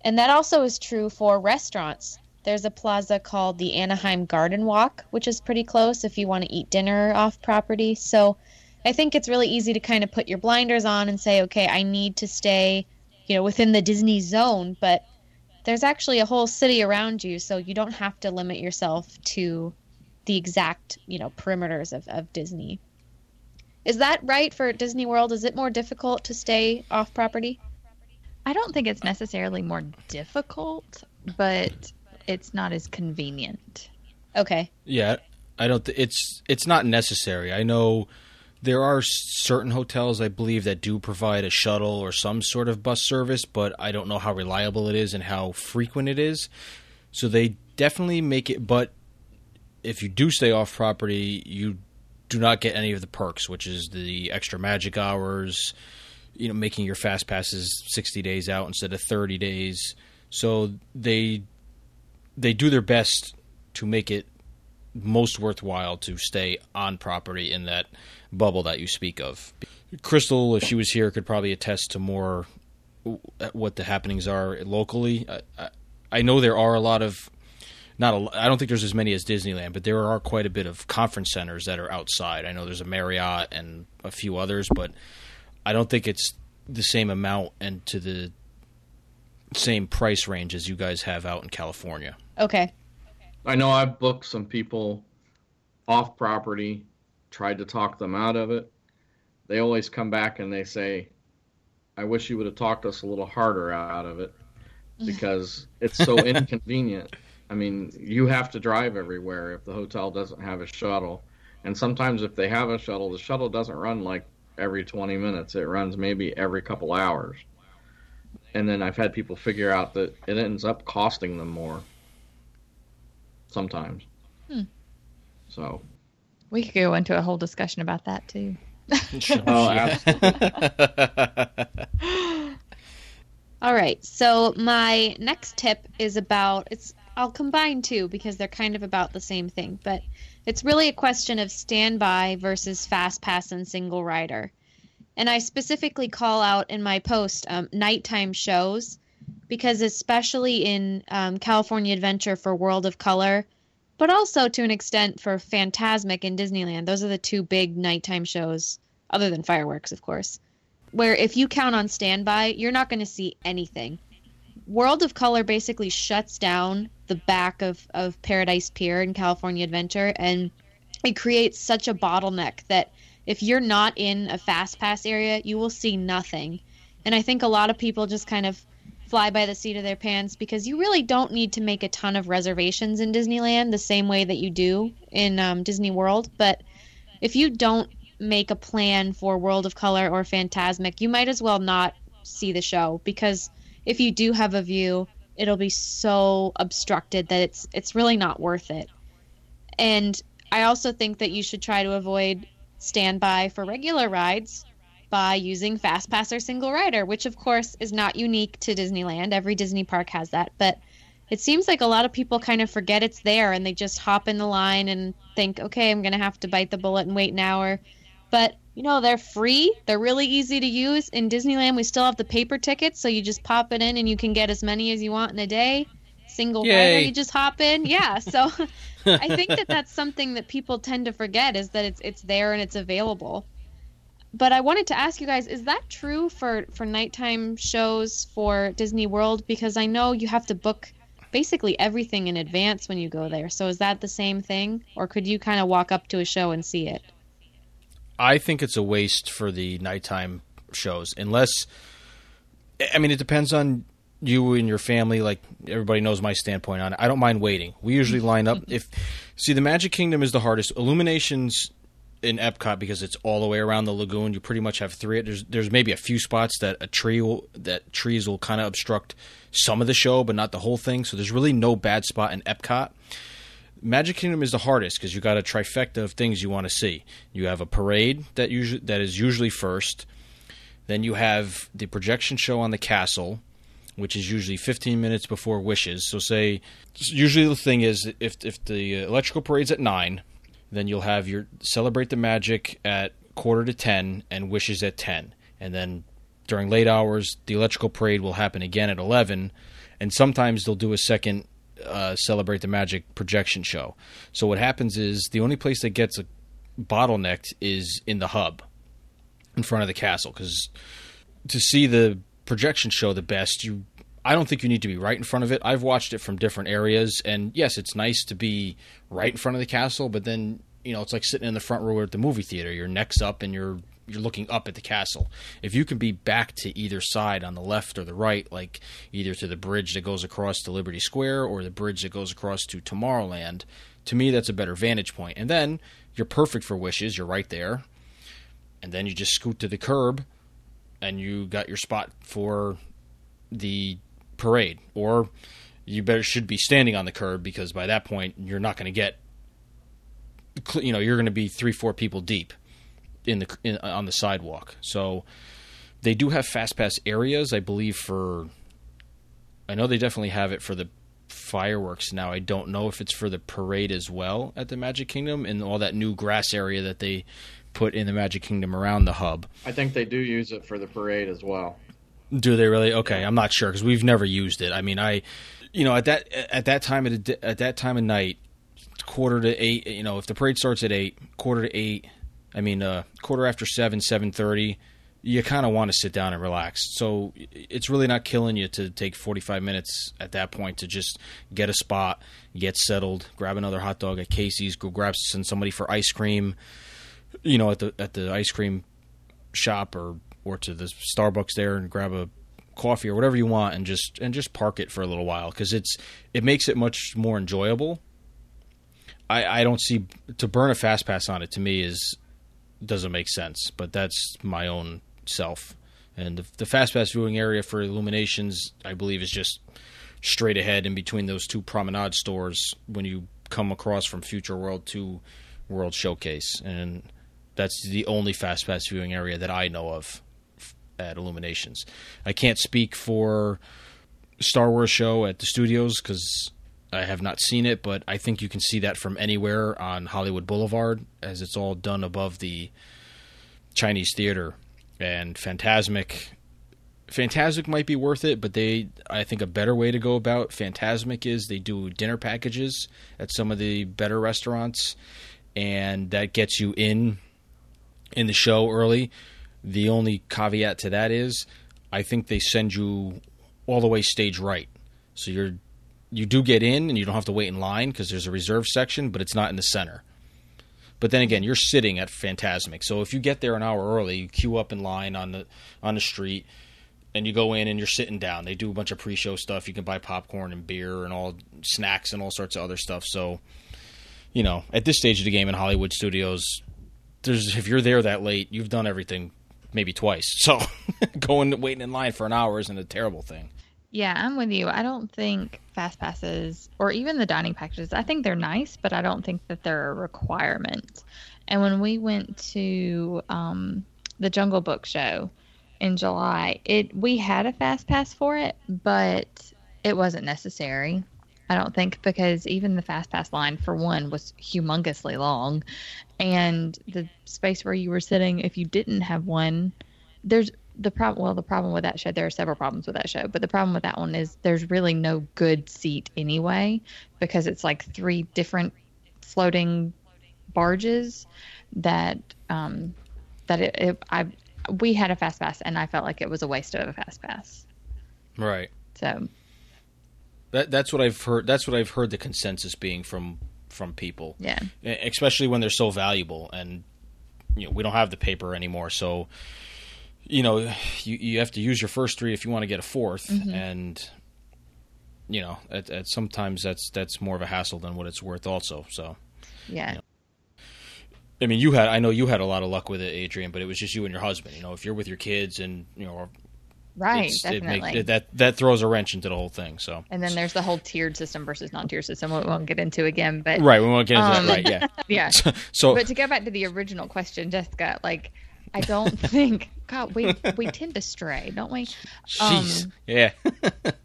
And that also is true for restaurants. There's a plaza called the Anaheim Garden Walk, which is pretty close if you want to eat dinner off property. So I think it's really easy to kind of put your blinders on and say, okay, I need to stay, you know, within the Disney zone, but there's actually a whole city around you, so you don't have to limit yourself to the exact, you know, perimeters of, of Disney. Is that right for Disney World? Is it more difficult to stay off property? I don't think it's necessarily more difficult, but it's not as convenient. Okay. Yeah, I don't. Th- it's it's not necessary. I know there are certain hotels I believe that do provide a shuttle or some sort of bus service, but I don't know how reliable it is and how frequent it is. So they definitely make it. But if you do stay off property, you do not get any of the perks, which is the extra magic hours, you know, making your fast passes 60 days out instead of 30 days. So they they do their best to make it most worthwhile to stay on property in that bubble that you speak of. Crystal, if she was here, could probably attest to more what the happenings are locally. I, I, know there are a lot of not a, I don't think there's as many as Disneyland, but there are quite a bit of conference centers that are outside. I know there's a Marriott and a few others, but I don't think it's the same amount and to the same price range as you guys have out in California. Okay. I know I've booked some people off property, tried to talk them out of it. They always come back and they say, I wish you would have talked us a little harder out of it because it's so inconvenient. I mean, you have to drive everywhere if the hotel doesn't have a shuttle. And sometimes if they have a shuttle, the shuttle doesn't run like every 20 minutes. It runs maybe every couple hours. And then I've had people figure out that it ends up costing them more sometimes. Hmm. So We could go into a whole discussion about that too. Oh, absolutely. All right. So my next tip is about it's I'll combine two because they're kind of about the same thing, but it's really a question of standby versus fast pass and single rider. And I specifically call out in my post um, nighttime shows because, especially in um, California Adventure for World of Color, but also to an extent for Fantasmic in Disneyland, those are the two big nighttime shows, other than fireworks, of course, where if you count on standby, you're not going to see anything. World of Color basically shuts down the back of, of Paradise Pier in California Adventure, and it creates such a bottleneck that if you're not in a fast pass area, you will see nothing. And I think a lot of people just kind of fly by the seat of their pants because you really don't need to make a ton of reservations in Disneyland the same way that you do in um, Disney World. But if you don't make a plan for World of Color or Fantasmic, you might as well not see the show because if you do have a view, it'll be so obstructed that it's it's really not worth it. And I also think that you should try to avoid standby for regular rides by using FastPass or single rider, which of course is not unique to Disneyland. Every Disney park has that, but it seems like a lot of people kind of forget it's there and they just hop in the line and think, "Okay, I'm going to have to bite the bullet and wait an hour." But you know, they're free. They're really easy to use. In Disneyland, we still have the paper tickets, so you just pop it in and you can get as many as you want in a day. Single Yay. rider, you just hop in. Yeah, so I think that that's something that people tend to forget is that it's it's there and it's available. But I wanted to ask you guys, is that true for for nighttime shows for Disney World? Because I know you have to book basically everything in advance when you go there. So is that the same thing, or could you kind of walk up to a show and see it? I think it's a waste for the nighttime shows, unless. I mean, it depends on you and your family. Like everybody knows my standpoint on it. I don't mind waiting. We usually line up. If see, the Magic Kingdom is the hardest. Illuminations in Epcot because it's all the way around the lagoon. You pretty much have three. There's there's maybe a few spots that a tree will, that trees will kind of obstruct some of the show, but not the whole thing. So there's really no bad spot in Epcot. Magic Kingdom is the hardest because you got a trifecta of things you want to see. You have a parade that usually that is usually first. Then you have the projection show on the castle, which is usually 15 minutes before Wishes. So say usually the thing is if if the electrical parade's at 9, then you'll have your celebrate the magic at quarter to 10 and Wishes at 10. And then during late hours, the electrical parade will happen again at 11, and sometimes they'll do a second uh, celebrate the magic projection show. So what happens is the only place that gets a bottlenecked is in the hub in front of the castle because to see the projection show the best you I don't think you need to be right in front of it. I've watched it from different areas and yes, it's nice to be right in front of the castle, but then you know, it's like sitting in the front row at the movie theater. Your neck's up and you're you're looking up at the castle. If you can be back to either side on the left or the right, like either to the bridge that goes across to Liberty Square or the bridge that goes across to Tomorrowland, to me that's a better vantage point. And then you're perfect for wishes, you're right there. And then you just scoot to the curb and you got your spot for the parade or you better should be standing on the curb because by that point you're not going to get you know you're going to be three four people deep in the in, on the sidewalk. So they do have fast pass areas, I believe. For I know they definitely have it for the fireworks now. I don't know if it's for the parade as well at the Magic Kingdom and all that new grass area that they put in the Magic Kingdom around the hub. I think they do use it for the parade as well. Do they really? Okay, I'm not sure because we've never used it. I mean, I, you know, at that at that time of the, at that time of night, quarter to eight. You know, if the parade starts at eight, quarter to eight. I mean, uh, quarter after seven, seven thirty. You kind of want to sit down and relax. So it's really not killing you to take 45 minutes at that point to just get a spot, get settled, grab another hot dog at Casey's, go grab send somebody for ice cream. You know, at the at the ice cream shop or or to the Starbucks there and grab a coffee or whatever you want and just and just park it for a little while because it's it makes it much more enjoyable. I I don't see to burn a fast pass on it to me is doesn't make sense, but that's my own self. And the, the fast pass viewing area for Illuminations, I believe, is just straight ahead in between those two promenade stores when you come across from Future World to World Showcase, and that's the only fast pass viewing area that I know of at Illuminations. I can't speak for Star Wars show at the studios because I have not seen it, but I think you can see that from anywhere on Hollywood Boulevard as it's all done above the Chinese theater. And Fantasmic Fantasmic might be worth it, but they I think a better way to go about Fantasmic is they do dinner packages at some of the better restaurants and that gets you in in the show early. The only caveat to that is I think they send you all the way stage right. So you're you do get in and you don't have to wait in line because there's a reserve section, but it's not in the center. But then again, you're sitting at Fantasmic. So if you get there an hour early, you queue up in line on the on the street and you go in and you're sitting down. They do a bunch of pre-show stuff. You can buy popcorn and beer and all snacks and all sorts of other stuff. So, you know, at this stage of the game in Hollywood studios, there's if you're there that late, you've done everything maybe twice. So, going waiting in line for an hour isn't a terrible thing. Yeah, I'm with you. I don't think fast passes or even the dining packages, I think they're nice, but I don't think that they're a requirement. And when we went to um, the Jungle Book show in July, it we had a fast pass for it, but it wasn't necessary. I don't think because even the fast pass line for one was humongously long, and the space where you were sitting, if you didn't have one, there's the problem well the problem with that show there are several problems with that show but the problem with that one is there's really no good seat anyway because it's like three different floating barges that um that it, it i we had a fast pass and i felt like it was a waste of a fast pass Right. so That that's what I've heard. That's what I've heard the consensus being from from people. yeah. Especially when they're so valuable and you know we don't have the paper anymore. So you know you, you have to use your first three if you want to get a 4th mm-hmm. and you know at, at sometimes that's that's more of a hassle than what it's worth also so. Yeah. I mean you had i know you had a lot of luck with it Adrienne but it was just you and your husband. You know if you're with your kids and you know right definitely make, that that throws a wrench into the whole thing so and then there's the whole tiered system versus non-tiered system we won't get into again but right we won't get into Um, that right yeah yeah so but to go back to the original question, Jessica, like I don't think God, we we tend to stray, don't we? um, yeah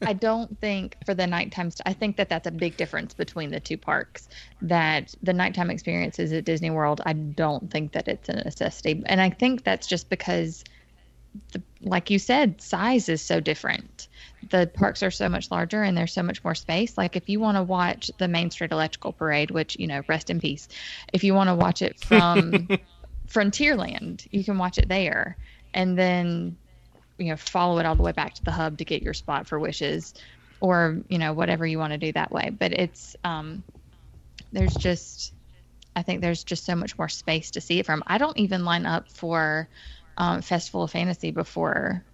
I don't think for the nighttime. St- I think that that's a big difference between the two parks. That the nighttime experiences at Disney World, I don't think that it's a necessity, and I think that's just because, the, like you said, size is so different. The parks are so much larger and there's so much more space. Like if you want to watch the Main Street Electrical Parade, which you know, rest in peace. If you want to watch it from Frontierland, you can watch it there, and then you know follow it all the way back to the hub to get your spot for wishes or you know whatever you want to do that way but it's um there's just i think there's just so much more space to see it from i don't even line up for um, festival of fantasy before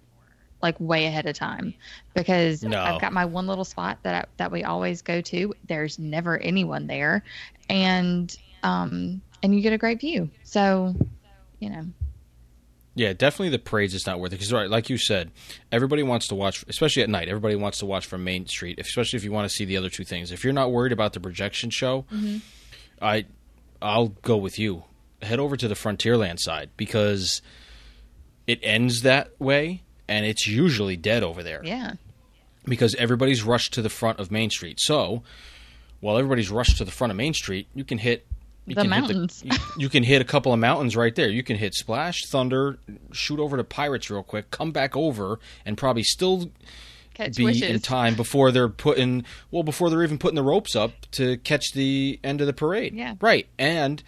like way ahead of time because No. i've got my one little spot that I, that we always go to there's never anyone there and um and you get a great view so you know Yeah, definitely the parade's is not worth it. Because, right, like you said, everybody wants to watch, especially at night. Everybody wants to watch from Main Street, especially if you want to see the other two things. If you're not worried about the projection show, I I'll go with you. Head over to the Frontierland side because it ends that way, and it's usually dead over there Yeah. because everybody's rushed to the front of Main Street. So while everybody's rushed to the front of Main Street, you can hit you The can mountains. Hit the, you, you can hit a couple of mountains right there. You can hit Splash, Thunder, shoot over to Pirates real quick, come back over, and probably still Catch be wishes. in time before they're putting well before they're even putting the ropes up to catch the end of the parade. Yeah. right. And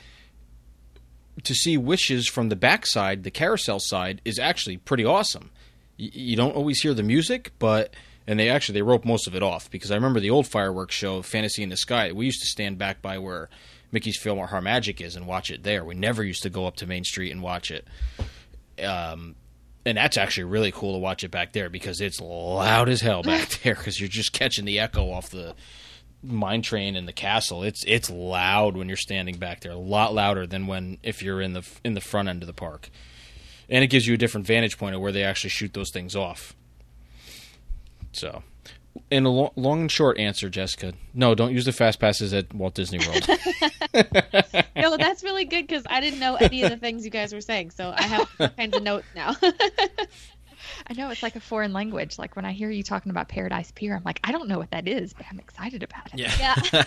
to see wishes from the backside, the carousel side, is actually pretty awesome. You don't always hear the music, but and they actually they rope most of it off because I remember the old fireworks show, Fantasy in the Sky. We used to stand back by where Mickey's PhilharMagic is and watch it there. We never used to go up to Main Street and watch it. Um, and that's actually really cool to watch it back there because it's loud as hell back there because you're just catching the echo off the mine train in the castle. It's it's loud when you're standing back there, a lot louder than when if you're in the in the front end of the park. And it gives you a different vantage point of where they actually shoot those things off. So, in a lo- long and short answer, Jessica, no, don't use the fast passes at Walt Disney World. No, that's really good because I didn't know any of the things you guys were saying, so I have all kinds of notes now. I know it's like a foreign language. Like when I hear you talking about Paradise Pier, I'm like, I don't know what that is, but I'm excited about it. yeah. yeah,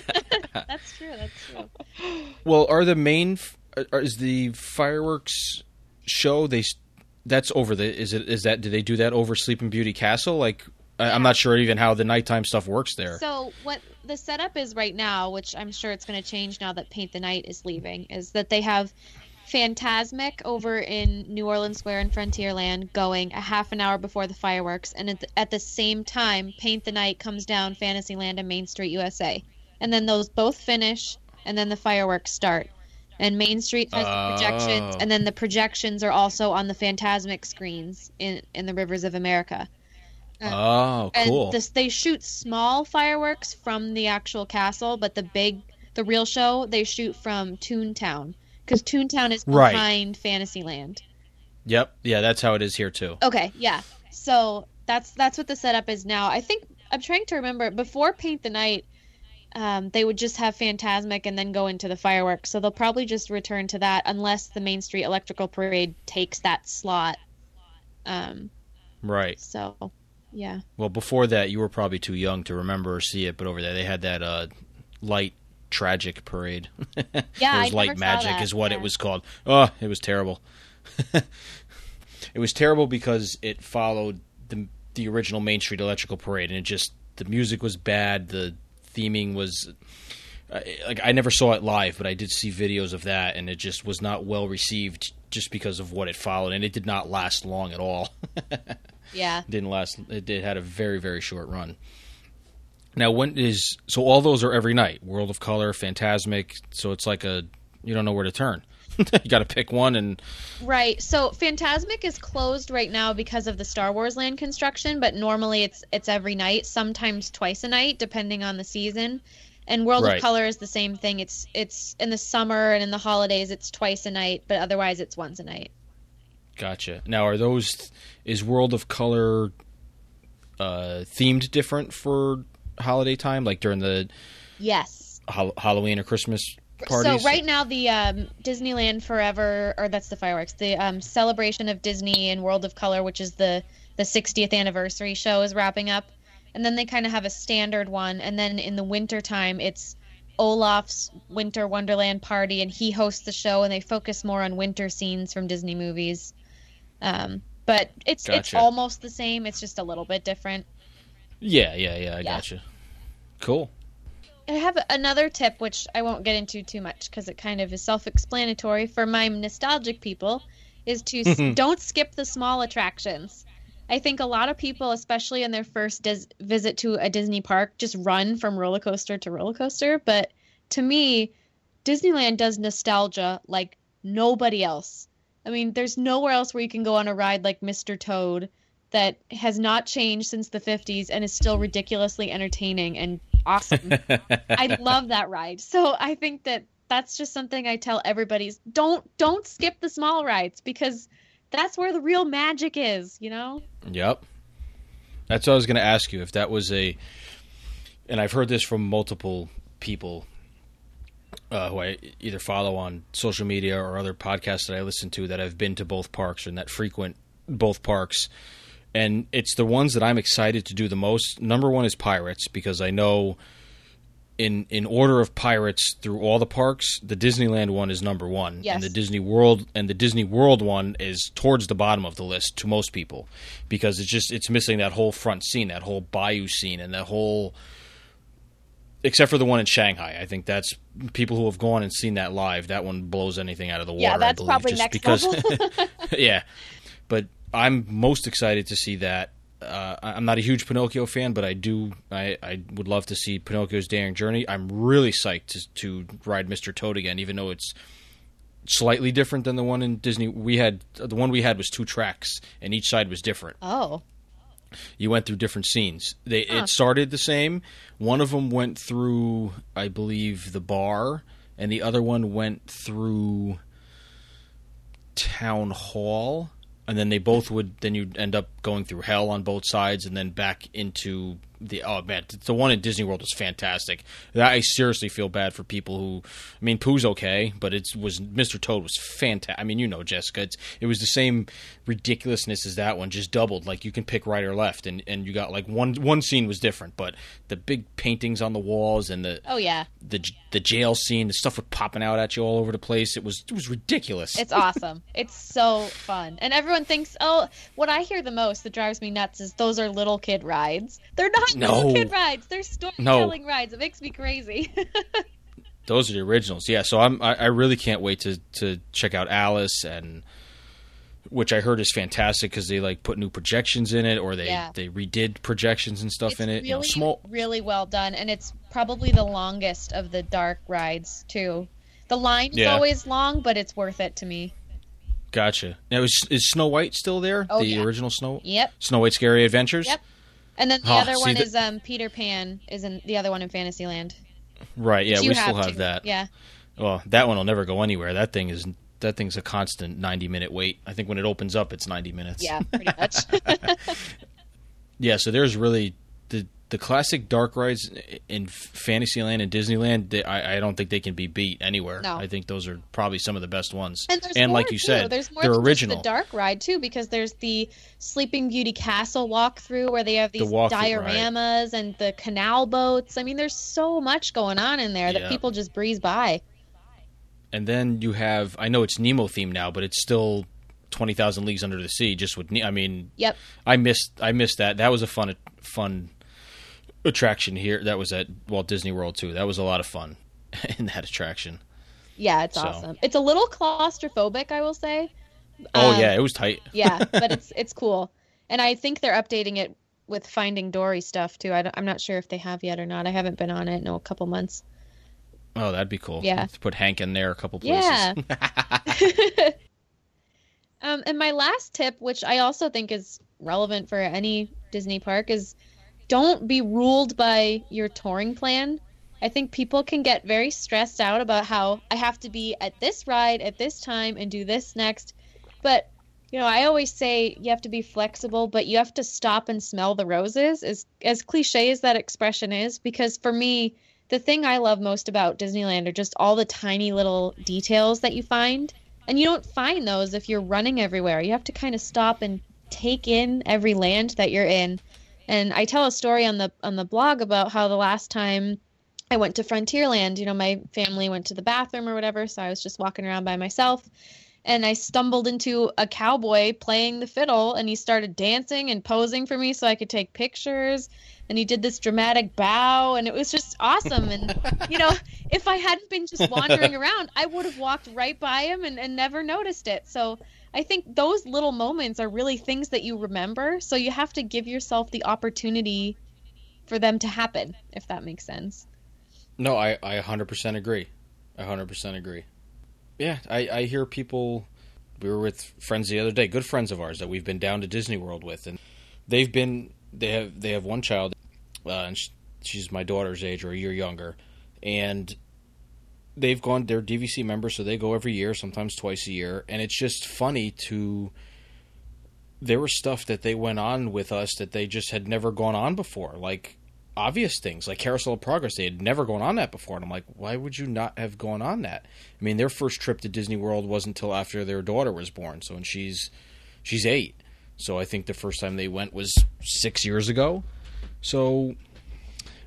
that's true. That's true. Well, are the main are, uh, is the fireworks show they that's over the is it is that do they do that over Sleeping Beauty Castle? Like I, I'm not sure even how the nighttime stuff works there. So what the setup is right now, which I'm sure it's going to change now that Paint the Night is leaving, is that they have Fantasmic over in New Orleans Square in Frontierland going a half an hour before the fireworks, and at the, at the same time, Paint the Night comes down Fantasyland and Main Street USA, and then those both finish, and then the fireworks start. And Main Street has the projections, Oh. and then the projections are also on the Fantasmic screens in in the Rivers of America. Uh, oh, cool. And this, they shoot small fireworks from the actual castle, but the big, the real show, they shoot from Toontown because Toontown is Right. behind Fantasyland. Yep. Yeah, that's how it is here too. Okay, yeah. So that's that's what the setup is now. I think I'm trying to remember before Paint the Night. Um, they would just have Fantasmic and then go into the fireworks. So they'll probably just return to that unless the Main Street Electrical Parade takes that slot. Um, Right. so, yeah. Well, before that, you were probably too young to remember or see it, but over there they had that uh, light tragic parade. Yeah, Or I was light magic is what yeah. it was called. Oh, it was terrible. it was terrible because it followed the the original Main Street Electrical Parade, and it just the music was bad. The theming was uh, like I never saw it live, but I did see videos of that, and it just was not well received just because of what it followed, and it did not last long at all. Yeah. didn't last. It did had a very very short run. Now when is so all those are every night. World of Color, Fantasmic. So it's like a you don't know where to turn. you got to pick one and Right. So Fantasmic is closed right now because of the Star Wars land construction, but normally it's it's every night, sometimes twice a night depending on the season. And World Right. of Color is the same thing. It's it's in the summer and in the holidays it's twice a night, but otherwise it's once a night. gotcha. Now are those is World of Color uh, themed different for holiday time, like during the Yes. Hall- Halloween or Christmas parties? So right now the um, Disneyland Forever, or that's the fireworks, the um, celebration of Disney and World of Color, which is the the 60th anniversary show, is wrapping up, and then they kind of have a standard one, and then in the winter time it's Olaf's Winter Wonderland party, and he hosts the show, and they focus more on winter scenes from Disney movies. Um, but it's it's almost the same. It's just a little bit different. Yeah, yeah, yeah. I Yeah. gotcha. Cool. I have another tip, which I won't get into too much because it kind of is self-explanatory for my nostalgic people, is to s- don't skip the small attractions. I think a lot of people, especially in their first dis- visit to a Disney park, just run from roller coaster to roller coaster. But to me, Disneyland does nostalgia like nobody else. I mean, there's nowhere else where you can go on a ride like Mr. Toad that has not changed since the 50s and is still ridiculously entertaining and awesome. I love that ride. So I think that that's just something I tell everybody: don't don't skip the small rides because that's where the real magic is. You know? Yep. That's what I was going to ask you if that was a, and I've heard this from multiple people. uh, who I either follow on social media or other podcasts that I listen to that have been to both parks and that frequent both parks. And it's the ones that I'm excited to do the most. Number one is Pirates because I know in in order of Pirates through all the parks, the Disneyland one is number one, Yes. and the Disney World and the Disney World one is towards the bottom of the list to most people because it's just it's missing that whole front scene, that whole bayou scene, and that whole except for the one in Shanghai. I think that's people who have gone and seen that live. That one blows anything out of the water. Yeah, I that's believe, probably just next because. level. yeah, but I'm most excited to see that. Uh, I'm not a huge Pinocchio fan, but I do. I, I would love to see Pinocchio's Daring Journey. I'm really psyched to, to ride Mr. Toad again, even though it's slightly different than the one in Disney. We had the one we had was two tracks, and each side was different Oh, you went through different scenes. They Huh. it started the same. One of them went through, I believe, the bar, and the other one went through town hall. And then they both would. Then you'd end up going through hell on both sides, and then back into the. Oh man, the one in Disney World was fantastic. I seriously feel bad for people who. I mean, Pooh's okay, but it was Mr. Toad was fantastic. I mean, you know, Jessica, it's it was the same ridiculousness as that one, just doubled. Like you can pick right or left, and and you got like one one scene was different, but the big paintings on the walls and the oh yeah, the the jail scene, the stuff was popping out at you all over the place. It was it was ridiculous. it's awesome. it's so fun, and everyone thinks, oh, what I hear the most that drives me nuts is those are little kid rides. They're not No. kid rides. They're storytelling rides. It makes me crazy. Those are the originals. Yeah, so I'm I, I really can't wait to to check out Alice and which I heard is fantastic because they like put new projections in it or they Yeah. they redid projections and stuff it's in it. really, you know, small. really well done, and it's probably the longest of the dark rides too. The line is Yeah. always long, but it's worth it to me. Gotcha. Now is is Snow White still there? Oh, the yeah. original Snow Yep. Snow White Scary Adventures. Yep. And then the Oh, other one the- is um Peter Pan is in the other one in Fantasyland. Right. Yeah, we still have to. that. Yeah. Well, that one will never go anywhere. That thing is that thing's a constant ninety minute wait. I think when it opens up, it's ninety minutes. Yeah, pretty much. Yeah, so there's really the the classic dark rides in Fantasyland and Disneyland. They, I, I don't think they can be beat anywhere. No. I think those are probably some of the best ones. And, there's more, like you too. said, there's more they're original. The dark ride too, because there's the Sleeping Beauty Castle walkthrough where they have these right. dioramas and the canal boats. I mean, there's so much going on in there that Yeah. people just breeze by. and then you have I know it's Nemo themed now, but it's still Twenty Thousand Leagues Under the Sea. Just with I mean, Yep. I missed I missed that. That was a fun fun attraction here. That was at Walt Disney World too. That was a lot of fun in that attraction. Yeah, it's So. awesome. It's a little claustrophobic, I will say. Oh Um, yeah, it was tight. yeah, but it's it's cool, and I think they're updating it with Finding Dory stuff too. I am not sure if they have yet or not. I haven't been on it in a couple months. Oh, that'd be cool. Yeah. put Hank in there a couple places. Yeah. um, and my last tip, which I also think is relevant for any Disney park, is don't be ruled by your touring plan. I think people can get very stressed out about how I have to be at this ride at this time and do this next. But, you know, I always say you have to be flexible, but you have to stop and smell the roses, as, as cliche as that expression is, because for me, the thing I love most about Disneyland are just all the tiny little details that you find. And you don't find those if you're running everywhere. You have to kind of stop and take in every land that you're in. And I tell a story on the on the blog about how the last time I went to Frontierland, you know, my family went to the bathroom or whatever, so I was just walking around by myself. And I stumbled into a cowboy playing the fiddle and he started dancing and posing for me so I could take pictures. And he did this dramatic bow and it was just awesome. And you know if I hadn't been just wandering around I would have walked right by him and, and never noticed it. So I think those little moments are really things that you remember so you have to give yourself the opportunity for them to happen if that makes sense No, I, I 100% agree. I 100% agree. Yeah, I, I hear people. We were with friends the other day, good friends of ours that we've been down to Disney World with, and they've been. They have they have one child, uh, and sh she's my daughter's age or a year younger, and they've gone. They're DVC members, so they go every year, sometimes twice a year, and it's just funny to. There was stuff that they went on with us that they just had never gone on before, like obvious things like Carousel of Progress. They had never gone on that before, and I'm like, why would you not have gone on that? I mean, their first trip to Disney World wasn't until after their daughter was born. So, and she's she's eight. So I think the first time they went was six years ago. So,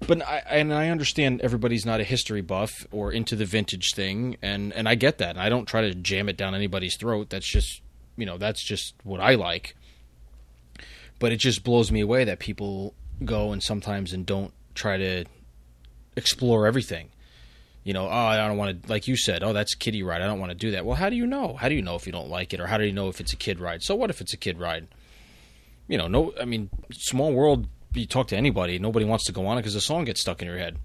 but I and I understand everybody's not a history buff or into the vintage thing, and and I get that. I don't try to jam it down anybody's throat. That's just you know that's just what I like. But it just blows me away that people go and sometimes and don't try to explore everything. You know, oh, I don't want to, like you said, oh, that's kiddie ride. I don't want to do that. Well, how do you know? How do you know if you don't like it, or how do you know if it's a kid ride? So what if it's a kid ride? You know, no, I mean, small world. You talk to anybody, nobody wants to go on it because the song gets stuck in your head.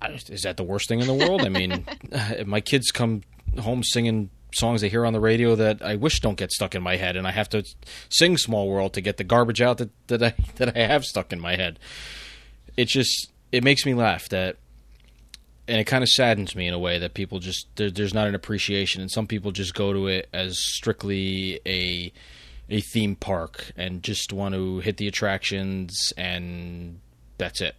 I, is that the worst thing in the world? I mean, my kids come home singing songs they hear on the radio that I wish don't get stuck in my head, and I have to sing "Small World" to get the garbage out that that I that I have stuck in my head. It just it makes me laugh that, and it kind of saddens me in a way that people just there, there's not an appreciation, and some people just go to it as strictly a a theme park and just want to hit the attractions and that's it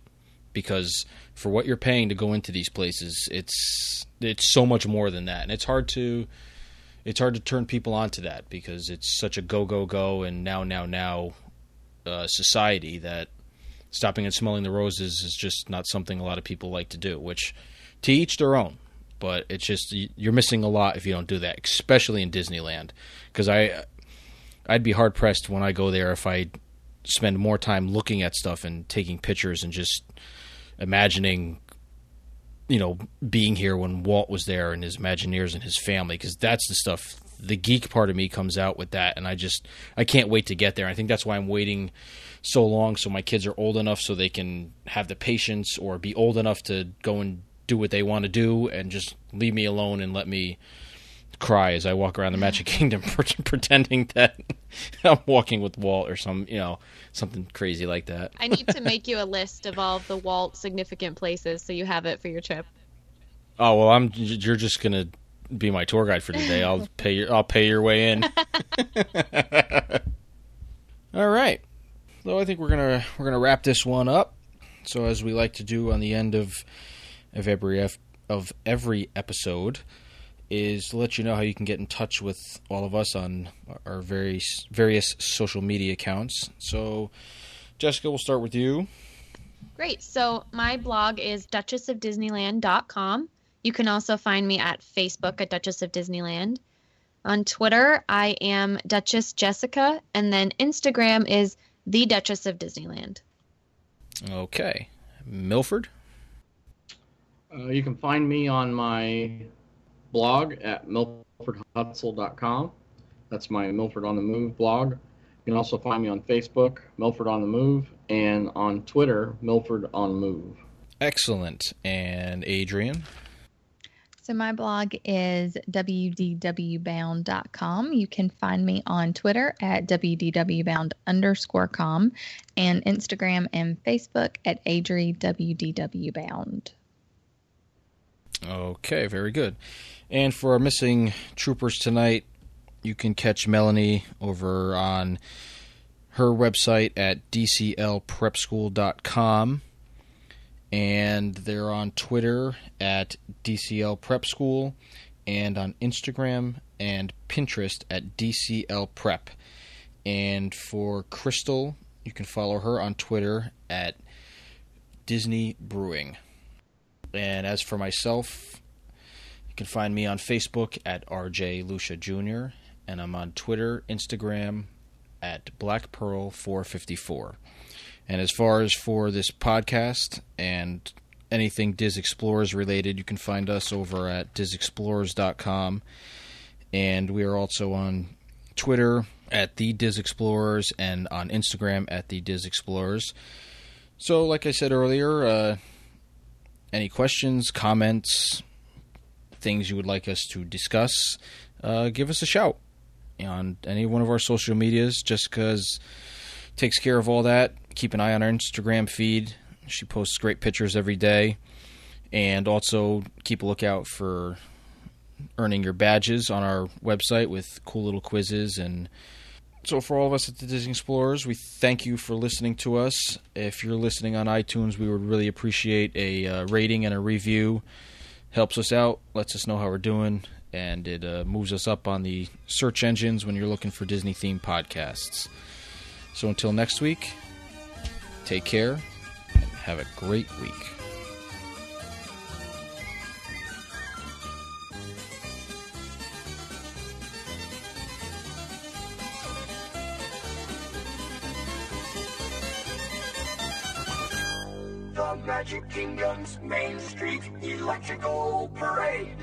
because for what you're paying to go into these places it's it's so much more than that and it's hard to it's hard to turn people onto that because it's such a go go go and now now now uh, society that stopping and smelling the roses is just not something a lot of people like to do. Which, to each their own, but it's just you're missing a lot if you don't do that, especially in Disneyland. Because I, I'd be hard pressed when I go there if I spend more time looking at stuff and taking pictures and just imagining you know, being here when Walt was there and his Imagineers and his family, because that's the stuff. The geek part of me comes out with that, and I just I can't wait to get there. I think that's why I'm waiting so long, so my kids are old enough so they can have the patience or be old enough to go and do what they want to do, and just leave me alone and let me cry as I walk around the Magic Kingdom, pretending that I'm walking with Walt or some, you know, something crazy like that. I need to make you a list of all of the Walt significant places so you have it for your trip. Oh well, I'm. You're just gonna be my tour guide for today. I'll pay your. I'll pay your way in. all right. So I think we're gonna we're gonna wrap this one up. So as we like to do on the end of of every of every episode, is to let you know how you can get in touch with all of us on our various various social media accounts. So, Jessica, we'll start with you. Great. So, my blog is duchessofdisneyland.com. You can also find me at Facebook at Duchess of Disneyland. On Twitter, I am Duchess Jessica, and then Instagram is the Duchess of Disneyland. Okay, Milford. Uh, you can find me on my blog at milfordhutsell.com. That's my Milford on the Move blog. You can also find me on Facebook, Milford on the Move, and on Twitter, Milford on Move. Excellent. And Adrienne? So my blog is wdwbound.com. You can find me on Twitter at wdwbound underscore com and Instagram and Facebook at adriwdwbound. Okay, very good. And for our missing troopers tonight, you can catch Melanie over on her website at dclprepschool.com. And they're on Twitter at DCL Prep School and on Instagram and Pinterest at DCL Prep. And for Crystal, you can follow her on Twitter at Disney Brewing. And as for myself, can find me on Facebook at RJ Lucia Jr. and I'm on Twitter, Instagram at Black Pearl 454. And as far as for this podcast and anything Dis Explorers related, you can find us over at disexplorers.com. And we are also on Twitter at the Dis Explorers and on Instagram at the Dis Explorers. So, like I said earlier, uh, any questions, comments, things you would like us to discuss, uh, give us a shout on any one of our social medias. Jessica's takes care of all that. Keep an eye on our Instagram feed. She posts great pictures every day. And also keep a lookout for earning your badges on our website with cool little quizzes and So, for all of us at the Disney Explorers, we thank you for listening to us. If you're listening on iTunes, we would really appreciate a uh, rating and a review. Helps us out, lets us know how we're doing, and it uh, moves us up on the search engines when you're looking for Disney themed podcasts. So, until next week, take care and have a great week. Magic Kingdom's Main Street Electrical Parade.